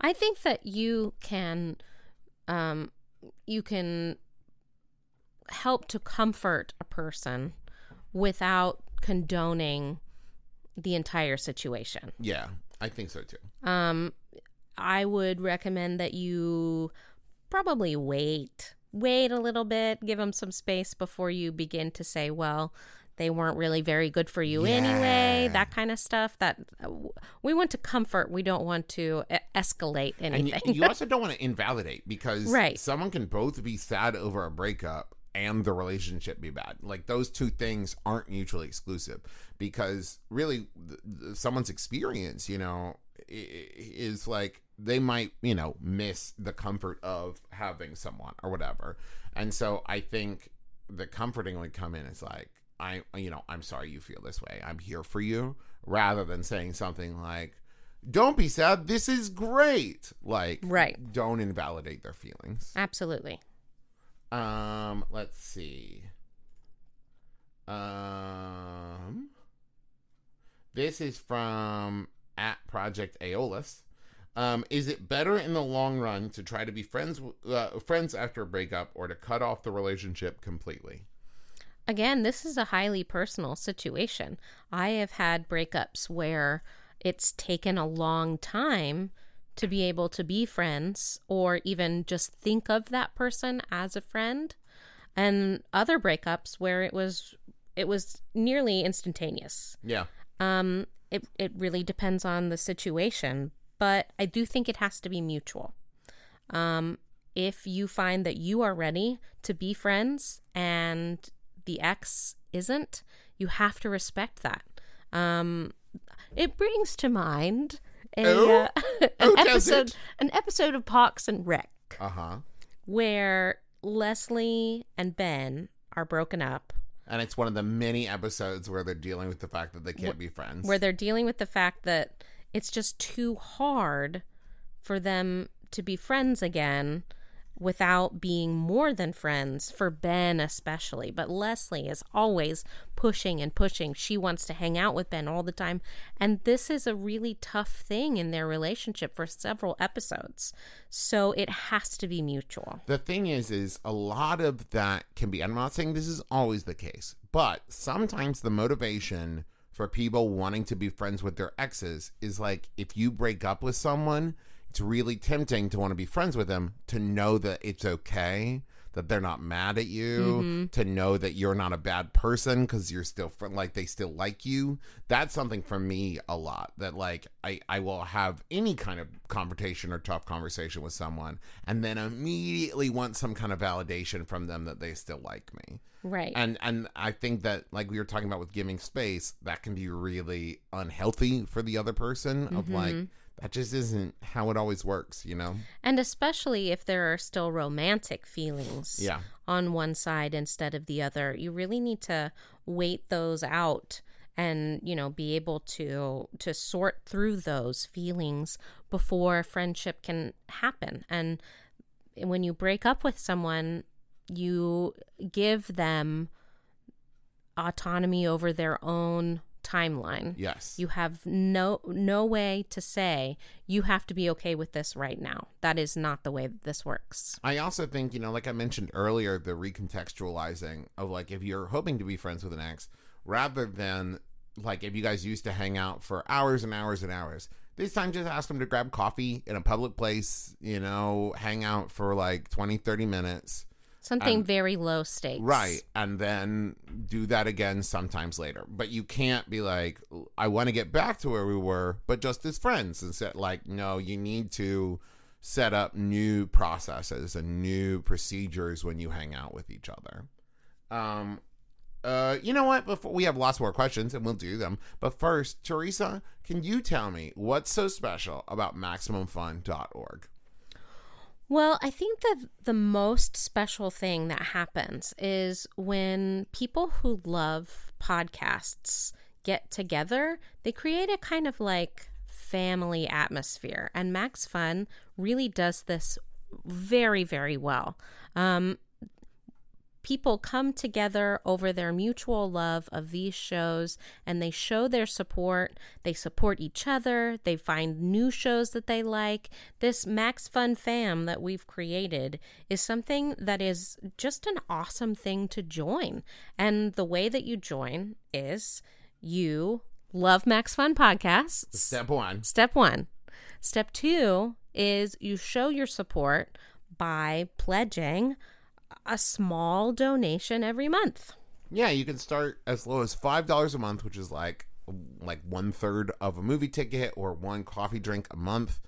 I think that you can, um, you can help to comfort a person without condoning the entire situation. Yeah, I think so too. Um, I would recommend that you probably wait, wait a little bit, give them some space before you begin to say, well, they weren't really very good for you anyway, that kind of stuff. That uh, we want to comfort, we don't want to escalate And anything. you, you also don't want to invalidate because Right. someone can both be sad over a breakup and the relationship be bad. Like those two things aren't mutually exclusive because really th- th- someone's experience, you know, is like they might, you know, miss the comfort of having someone or whatever. And so I think the comforting would come in as like I you know, I'm sorry you feel this way. I'm here for you rather than saying something like don't be sad. This is great. Like, Right. Don't invalidate their feelings. Absolutely. Um, let's see. Um, this is from at Project Aeolus. Um, is it better in the long run to try to be friends uh, friends after a breakup or to cut off the relationship completely? Again, this is a highly personal situation. I have had breakups where it's taken a long time to be able to be friends or even just think of that person as a friend and other breakups where it was it was nearly instantaneous. Yeah. Um it it really depends on the situation, but I do think it has to be mutual. Um if you find that you are ready to be friends and the ex isn't, you have to respect that. Um, it brings to mind a, Oh? uh, an Oh, episode, an episode of Parks and Rec Uh huh. where Leslie and Ben are broken up, And it's one of the many episodes where they're dealing with the fact that they can't be friends. where they're dealing with the fact that it's just too hard for them to be friends again without being more than friends for Ben especially. But Leslie is always pushing and pushing. She wants to hang out with Ben all the time. And this is a really tough thing in their relationship for several episodes. So it has to be mutual. The thing is is a lot of that can be i'm not saying this is always the case but sometimes the motivation for people wanting to be friends with their exes is like if you break up with someone it's really tempting to want to be friends with them to know that it's okay that they're not mad at you mm-hmm. to know that you're not a bad person because you're still fr- like they still like you that's something for me a lot that like I, I will have any kind of confrontation or tough conversation with someone and then immediately want some kind of validation from them that they still like me right and and i think that like we were talking about with giving space that can be really unhealthy for the other person of mm-hmm. like that just isn't how it always works, you know? And especially if there are still romantic feelings yeah. on one side instead of the other, you really need to wait those out and you know be able to to sort through those feelings before friendship can happen and when you break up with someone you give them autonomy over their own timeline. Yes. You have no no way to say you have to be okay with this right now. That is not the way that this works. I also think, you know, like I mentioned earlier, the recontextualizing of like if you're hoping to be friends with an ex, rather than like if you guys used to hang out for hours and hours and hours, this time just ask them to grab coffee in a public place, you know, hang out for like 20, 30 minutes Something and, very low stakes. Right. And then do that again sometimes later. But you can't be like, I want to get back to where we were, but just as friends. Instead, like, no, you need to set up new processes and new procedures when you hang out with each other. Um, uh, you know what? Before we have lots more questions, and we'll do them. But first, Teresa, can you tell me what's so special about MaximumFun.org? Well, I think that the most special thing that happens is when people who love podcasts get together, they create a kind of like family atmosphere. And Max Fun really does this very, very well. Um, people come together over their mutual love of these shows and they show their support. They support each other. They find new shows that they like. This Max Fun fam that we've created is something that is just an awesome thing to join. And the way that you join is you love Max Fun podcasts. Step one. Step one. Step two is you show your support by pledging a small donation every month. Yeah, you can start as low as five dollars a month, which is like like one third of a movie ticket or one coffee drink a month.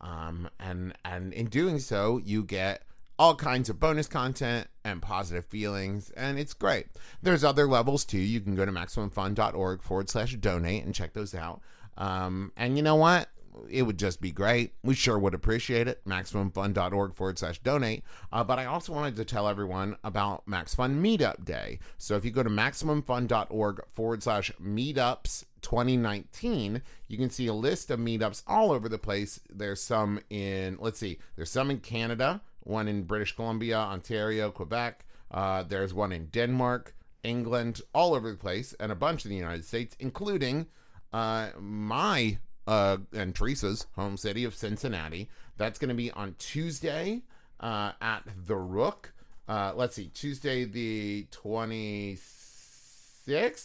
Um, and and in doing so, you get all kinds of bonus content and positive feelings, and it's great. There's other levels too. You can go to maximumfun.org forward slash donate and check those out. Um, and you know what? It would just be great. We sure would appreciate it. MaximumFun.org forward slash donate. Uh, but I also wanted to tell everyone about Max Fun Meetup Day. So if you go to MaximumFun.org forward slash meetups 2019, you can see a list of meetups all over the place. There's some in, let's see, there's some in Canada, one in British Columbia, Ontario, Quebec. Uh, there's one in Denmark, England, all over the place, and a bunch in the United States, including uh, my uh, and Teresa's home city of Cincinnati. That's going to be on Tuesday uh, at the Rook. Uh, let's see, Tuesday the 26th.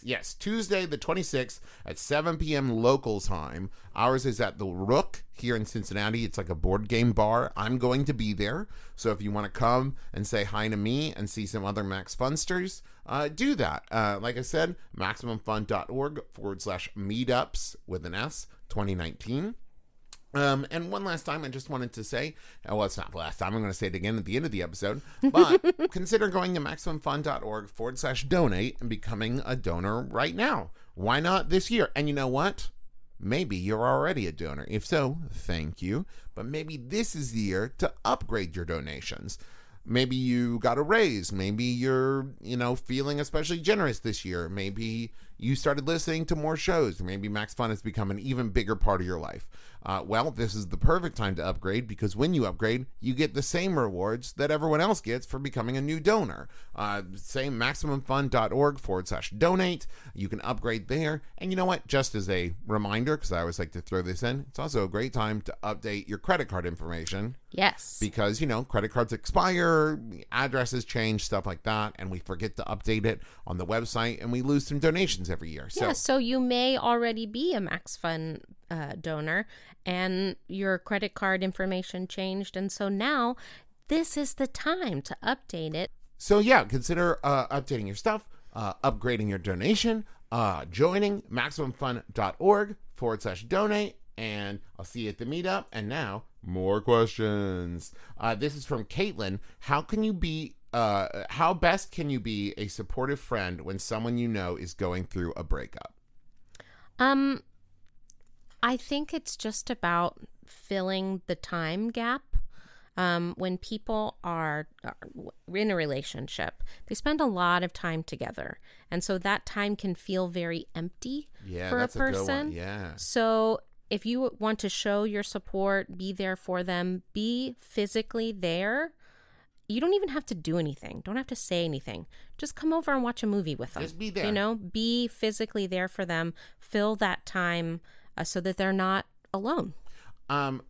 Yes, Tuesday the 26th at 7 p.m. local time. Ours is at the Rook here in Cincinnati. It's like a board game bar. I'm going to be there. So if you want to come and say hi to me and see some other Max Funsters, uh, do that. Uh, like I said, MaximumFun.org forward slash meetups with an S 2019. Um, and one last time, I just wanted to say, oh, well, it's not the last time. I'm going to say it again at the end of the episode. But consider going to MaximumFun.org forward slash donate and becoming a donor right now. Why not this year? And you know what? Maybe you're already a donor. If so, thank you. But maybe this is the year to upgrade your donations maybe you got a raise maybe you're you know feeling especially generous this year maybe you started listening to more shows. Maybe Max Fun has become an even bigger part of your life. Uh, well, this is the perfect time to upgrade because when you upgrade, you get the same rewards that everyone else gets for becoming a new donor. Uh, same MaximumFun.org forward slash donate. You can upgrade there. And you know what? Just as a reminder, because I always like to throw this in, it's also a great time to update your credit card information. Yes. Because, you know, credit cards expire, addresses change, stuff like that, and we forget to update it on the website and we lose some donations every year. So, yeah, so you may already be a Max Fun uh, donor and your credit card information changed. And so now this is the time to update it. So, yeah, consider uh, updating your stuff, uh, upgrading your donation, uh, joining MaximumFun.org forward slash donate. And I'll see you at the meetup. And now, more questions. Uh, this is from Caitlin. How can you be uh, how best can you be a supportive friend when someone you know is going through a breakup? Um, I think it's just about filling the time gap. Um, when people are, are in a relationship, they spend a lot of time together, and so that time can feel very empty yeah, for a person. A yeah. So if you want to show your support, be there for them, be physically there. You don't even have to do anything. Don't have to say anything. Just come over and watch a movie with them. Just be there. You know, be physically there for them. Fill that time uh, so that they're not alone. Um,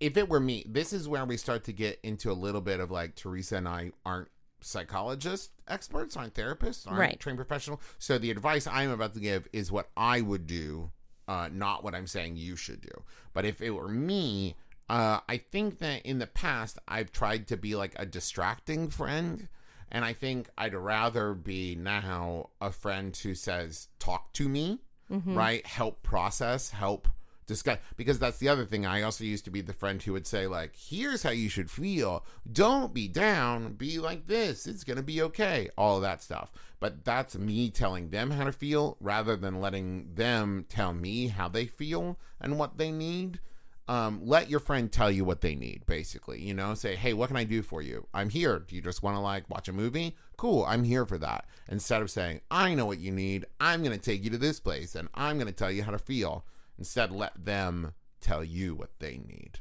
if it were me, this is where we start to get into a little bit of like Teresa and I aren't psychologists experts, aren't therapists, aren't right. trained professional. So the advice I'm about to give is what I would do, uh, not what I'm saying you should do. But if it were me, uh, I think that in the past I've tried to be like a distracting friend. And I think I'd rather be now a friend who says, talk to me mm-hmm. right? Help process, help discuss. Because that's the other thing. I also used to be the friend who would say, like, here's how you should feel. Don't be down. Be like this. It's going to be okay. All of that stuff. But that's me telling them how to feel rather than letting them tell me how they feel and what they need um, let your friend tell you what they need, basically. You know, say, hey, what can I do for you? I'm here. Do you just want to like watch a movie? Cool, I'm here for that. Instead of saying, I know what you need, I'm going to take you to this place and I'm going to tell you how to feel. Instead, let them tell you what they need.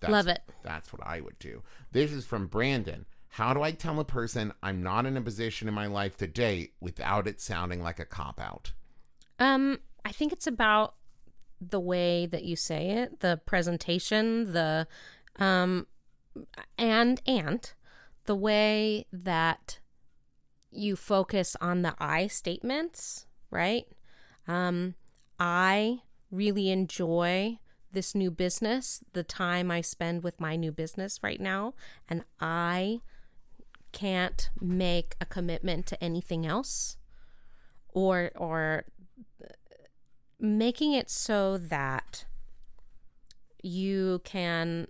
That's, Love it. That's what I would do. This is from Brandon. How do I tell a person I'm not in a position in my life to date without it sounding like a cop out? Um, I think it's about the way that you say it, the presentation, the um and and the way that you focus on the I statements, right? Um I really enjoy this new business, the time I spend with my new business right now, and I can't make a commitment to anything else or or making it so that you can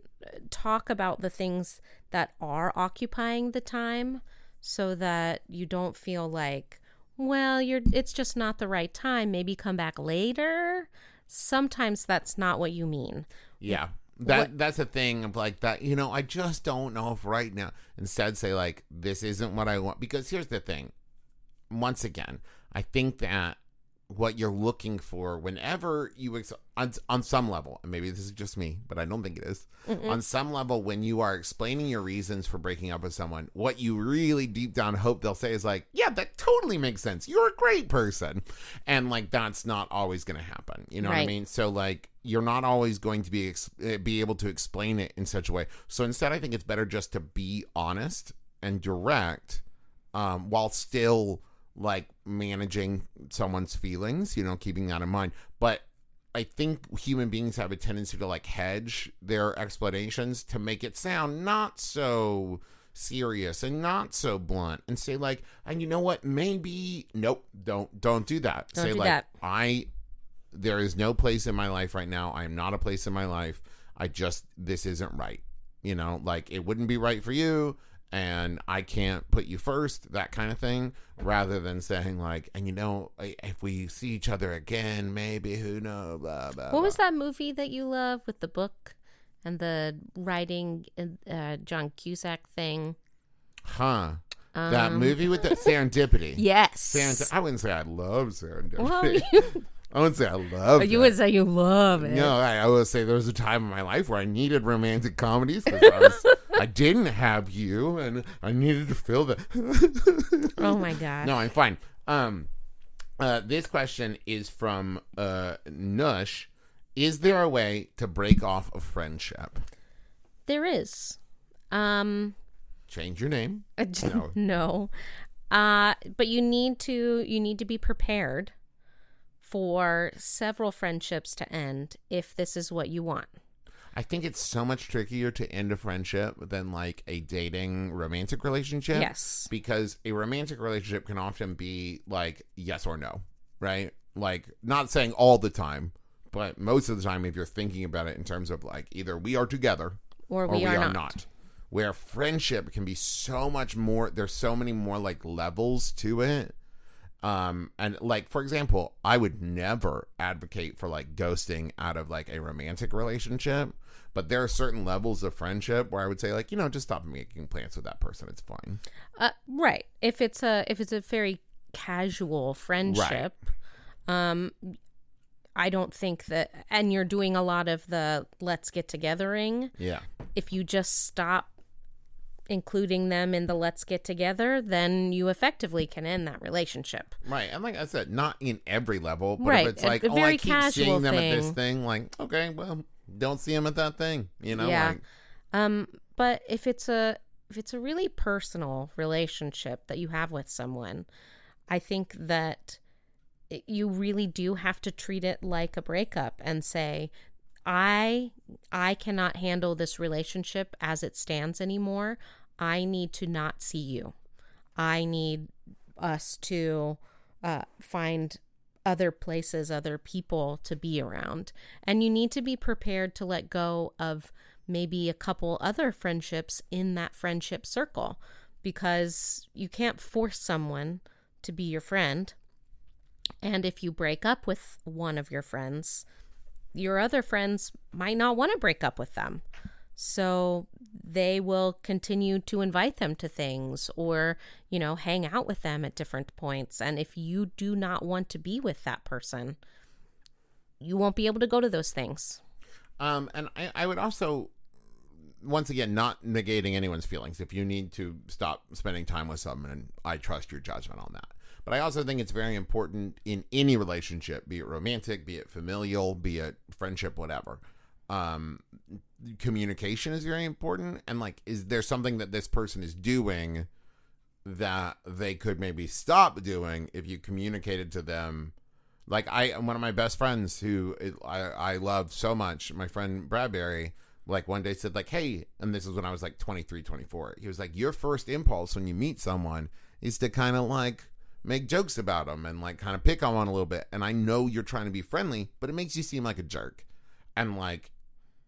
talk about the things that are occupying the time so that you don't feel like well you're it's just not the right time. Maybe come back later. Sometimes that's not what you mean. Yeah. That what, that's a thing of like that you know i just don't know if right now instead say like this isn't what i want. Because here's the thing. Once again i think that what you're looking for whenever you ex- on, on some level and maybe this is just me but i don't think it is. on some level when you are explaining your reasons for breaking up with someone what you really deep down hope they'll say is like yeah that totally makes sense. You're a great person. And like that's not always going to happen you know what i mean? So like you're not always going to be ex- eh, be able to explain it in such a way. So instead i think it's better just to be honest and direct um, while still like managing someone's feelings, you know, keeping that in mind. But I think human beings have a tendency to like hedge their explanations to make it sound not so serious and not so blunt and say like and you know what? Maybe nope. Don't don't do that. Don't say do like that. i there is no place in my life right now. I am not a place in my life. I just this isn't right. You know like it wouldn't be right for you and I can't put you first, that kind of thing, rather than saying like, and you know, if we see each other again, maybe who knows. Blah, blah, what blah. was that movie that you love with the book and the writing, uh, John Cusack thing? Huh. that movie with the serendipity. Yes. Serendip- I wouldn't say I love serendipity. Well, you, I wouldn't say I love. you would say you love it. No, I, I would say there was a time in my life where I needed romantic comedies because I, was- I didn't have you, and I needed to fill the. Oh my god. no, I'm fine. Um, uh, this question is from uh Nush. Is there a way to break off a friendship? There is. Um Change your name. no. no. Uh but you need to you need to be prepared for several friendships to end if this is what you want. I think it's so much trickier to end a friendship than like a dating romantic relationship. Yes. Because a romantic relationship can often be like yes or no, right? Like not saying all the time, but most of the time if you're thinking about it in terms of like either we are together Or or we, we, are, are, not. not. Where friendship can be so much more there's so many more like levels to it. Um and like for example, I would never advocate for like ghosting out of like a romantic relationship, but there are certain levels of friendship where I would say like, you know, just stop making plans with that person. It's fine. Uh, right. If it's a if it's a very casual friendship, um, I don't think that, and you're doing a lot of the let's get togethering. Yeah. If you just stop including them in the let's get together, then you effectively can end that relationship. Right. And like I said, not in every level, but Right, if it's like, a oh, I keep seeing them at this thing. thing, like, okay, well, don't see them at that thing. You know, Yeah. like Um, but if it's a if it's a really personal relationship that you have with someone, I think that it- you really do have to treat it like a breakup and say, I I cannot handle this relationship as it stands anymore. I need to not see you. I need us to uh, find other places, other people to be around. And you need to be prepared to let go of maybe a couple other friendships in that friendship circle because you can't force someone to be your friend. And if you break up with one of your friends, your other friends might not want to break up with them. So they will continue to invite them to things or, you know, hang out with them at different points. And if you do not want to be with that person, you won't be able to go to those things. Um, and I, I would also, once again, not negating anyone's feelings. If you need to stop spending time with someone, I trust your judgment on that. But I also think it's very important in any relationship, be it romantic, be it familial, be it friendship, whatever. Um, communication is very important. And like, is there something that this person is doing that they could maybe stop doing if you communicated to them? like I one of my best friends who I I love so much, my friend Bradbury, like one day said like, "Hey," and this is when I was like 23, 24. He was like, "Your first impulse when you meet someone is to kind of like make jokes about them and like kind of pick on one a little bit. And I know you're trying to be friendly, but it makes you seem like a jerk." And like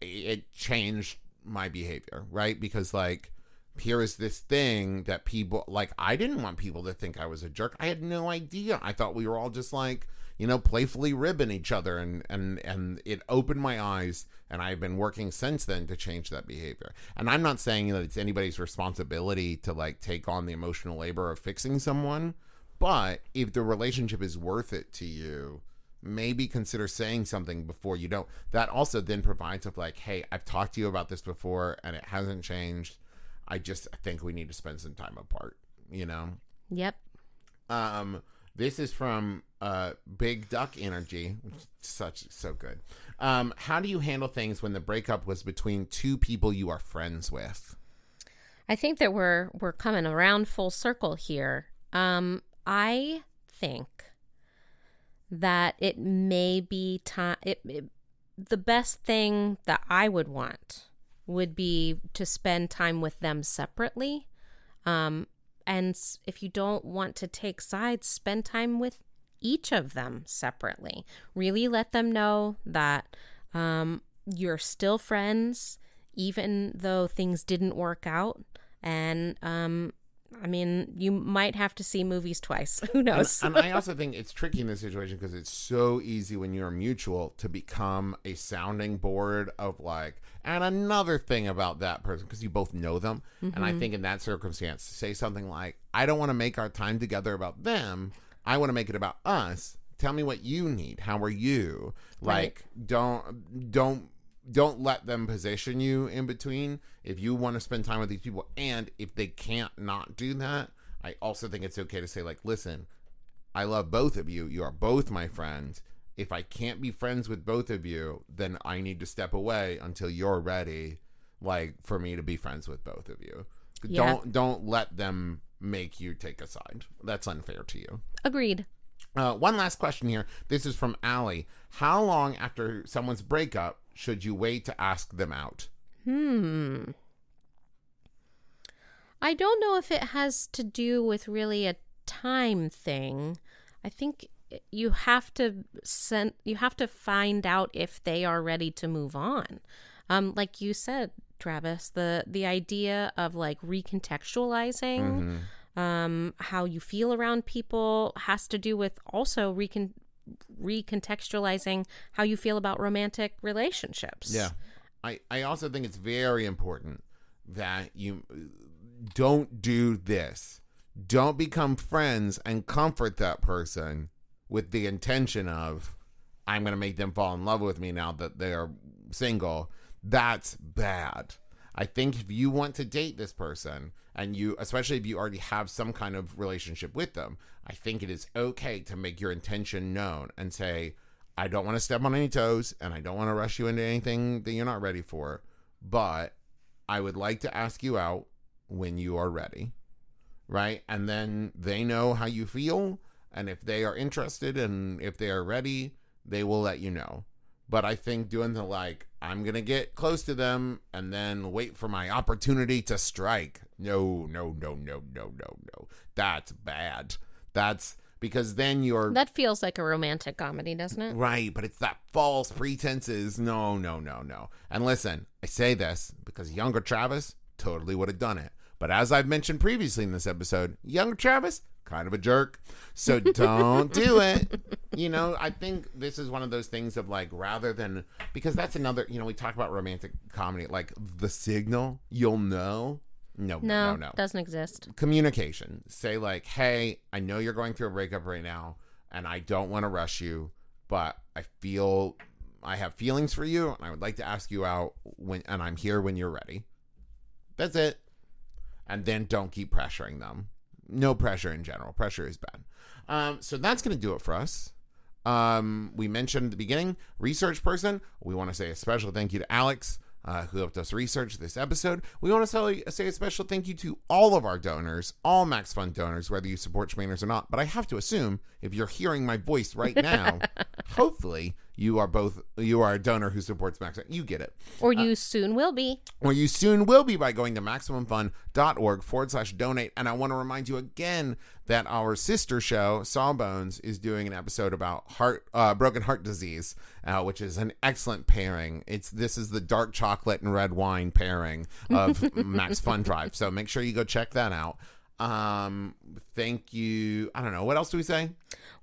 it changed my behavior, right? Because like here is this thing that people like I didn't want people to think I was a jerk. I had no idea. I thought we were all just like, you know, playfully ribbing each other and and and it opened my eyes and I've been working since then to change that behavior. And I'm not saying that it's anybody's responsibility to like take on the emotional labor of fixing someone, but if the relationship is worth it to you, maybe consider saying something before you don't. That also then provides of like, hey, I've talked to you about this before and it hasn't changed. I just think we need to spend some time apart, you know? Yep. Um, this is from uh, Big Duck Energy, which is such so good. Um, how do you handle things when the breakup was between two people you are friends with? I think that we're we're coming around full circle here. Um, I think that it may be time. It, it, the best thing that I would want would be to spend time with them separately. Um, and if you don't want to take sides, spend time with each of them separately. Really let them know that um, you're still friends, even though things didn't work out. And um, I mean, you might have to see movies twice. Who knows? And, and I also think it's tricky in this situation because it's so easy when you're mutual to become a sounding board of like, and another thing about that person because you both know them. Mm-hmm. And I think in that circumstance, to say something like, I don't want to make our time together about them. I want to make it about us. Tell me what you need. How are you? Like, right. don't don't don't let them position you in between. If you want to spend time with these people and if they can't not do that i also think it's okay to say like listen i love both of you. You are both my friends. If i can't be friends with both of you then i need to step away until you're ready like for me to be friends with both of you. Yeah. don't don't let them make you take a side. That's unfair to you. Agreed. Uh, one last question here. This is from Allie. How long after someone's breakup should you wait to ask them out? Hmm. I don't know if it has to do with really a time thing. I think you have to send you have to find out if they are ready to move on. Um, like you said, Travis, the the idea of like recontextualizing. Mm-hmm um, how you feel around people has to do with also recon- recontextualizing how you feel about romantic relationships. Yeah. I, I also think it's very important that you don't do this. Don't become friends and comfort that person with the intention of, I'm going to make them fall in love with me now that they're single. That's bad. I think if you want to date this person, and you especially if you already have some kind of relationship with them i think it is okay to make your intention known and say i don't want to step on any toes and i don't want to rush you into anything that you're not ready for but i would like to ask you out when you are ready right and then they know how you feel and if they are interested and if they are ready they will let you know but I think doing the like, I'm going to get close to them and then wait for my opportunity to strike. No, no, no, no, no, no, no. That's bad. That's because then you're. That feels like a romantic comedy, doesn't it? Right, but it's that false pretenses. No, no, no, no. And listen, I say this because younger Travis totally would have done it. But as I've mentioned previously in this episode, younger Travis kind of a jerk. So don't do it. You know, I think this is one of those things of like rather than because that's another, you know, we talk about romantic comedy like the signal, you'll know. No, no, no, no. Doesn't exist. Communication. Say like, "Hey, I know you're going through a breakup right now and I don't want to rush you, but I feel I have feelings for you and I would like to ask you out when and I'm here when you're ready." That's it. And then don't keep pressuring them no pressure in general. Pressure is bad. Um, so that's going to do it for us. Um, we mentioned at the beginning, research person. We want to say a special thank you to Alex uh, who helped us research this episode. We want to say, say a special thank you to all of our donors, all Max Fun donors, whether you support Schmanners or not. But I have to assume if you're hearing my voice right now, hopefully you are both you are a donor who supports Max. You get it, or you uh, soon will be, or you soon will be by going to maximumfun.org forward slash donate. And I want to remind you again that our sister show Sawbones is doing an episode about heart uh, broken heart disease, uh, which is an excellent pairing. It's this is the dark chocolate and red wine pairing of Max Fun Drive. So make sure you go check that out. Um, thank you. I don't know. What else do we say?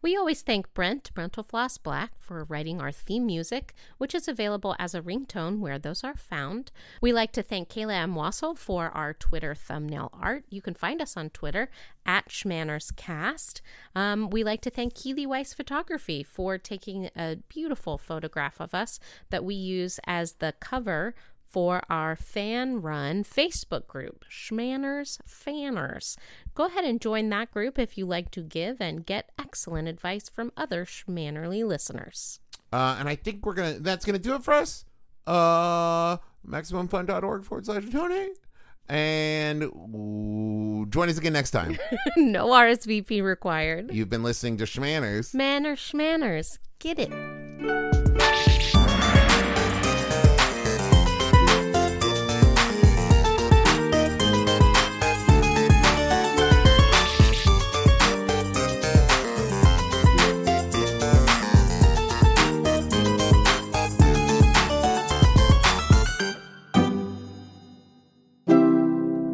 We always thank Brent, Floss Black, for writing our theme music, which is available as a ringtone where those are found. We like to thank Kayla M. Wasil for our Twitter thumbnail art. You can find us on Twitter at SchmannersCast. Um, we like to thank Keely Weiss Photography for taking a beautiful photograph of us that we use as the cover for our fan run Facebook group, Schmanners Fanners. Go ahead and join that group if you like to give and get excellent advice from other Schmannerly listeners. Uh, and I think we're gonna that's gonna do it for us. Uh maximumfun.org forward slash donate. And ooh, join us again next time. no RSVP required. You've been listening to Schmanners. Manners Schmanners. Get it.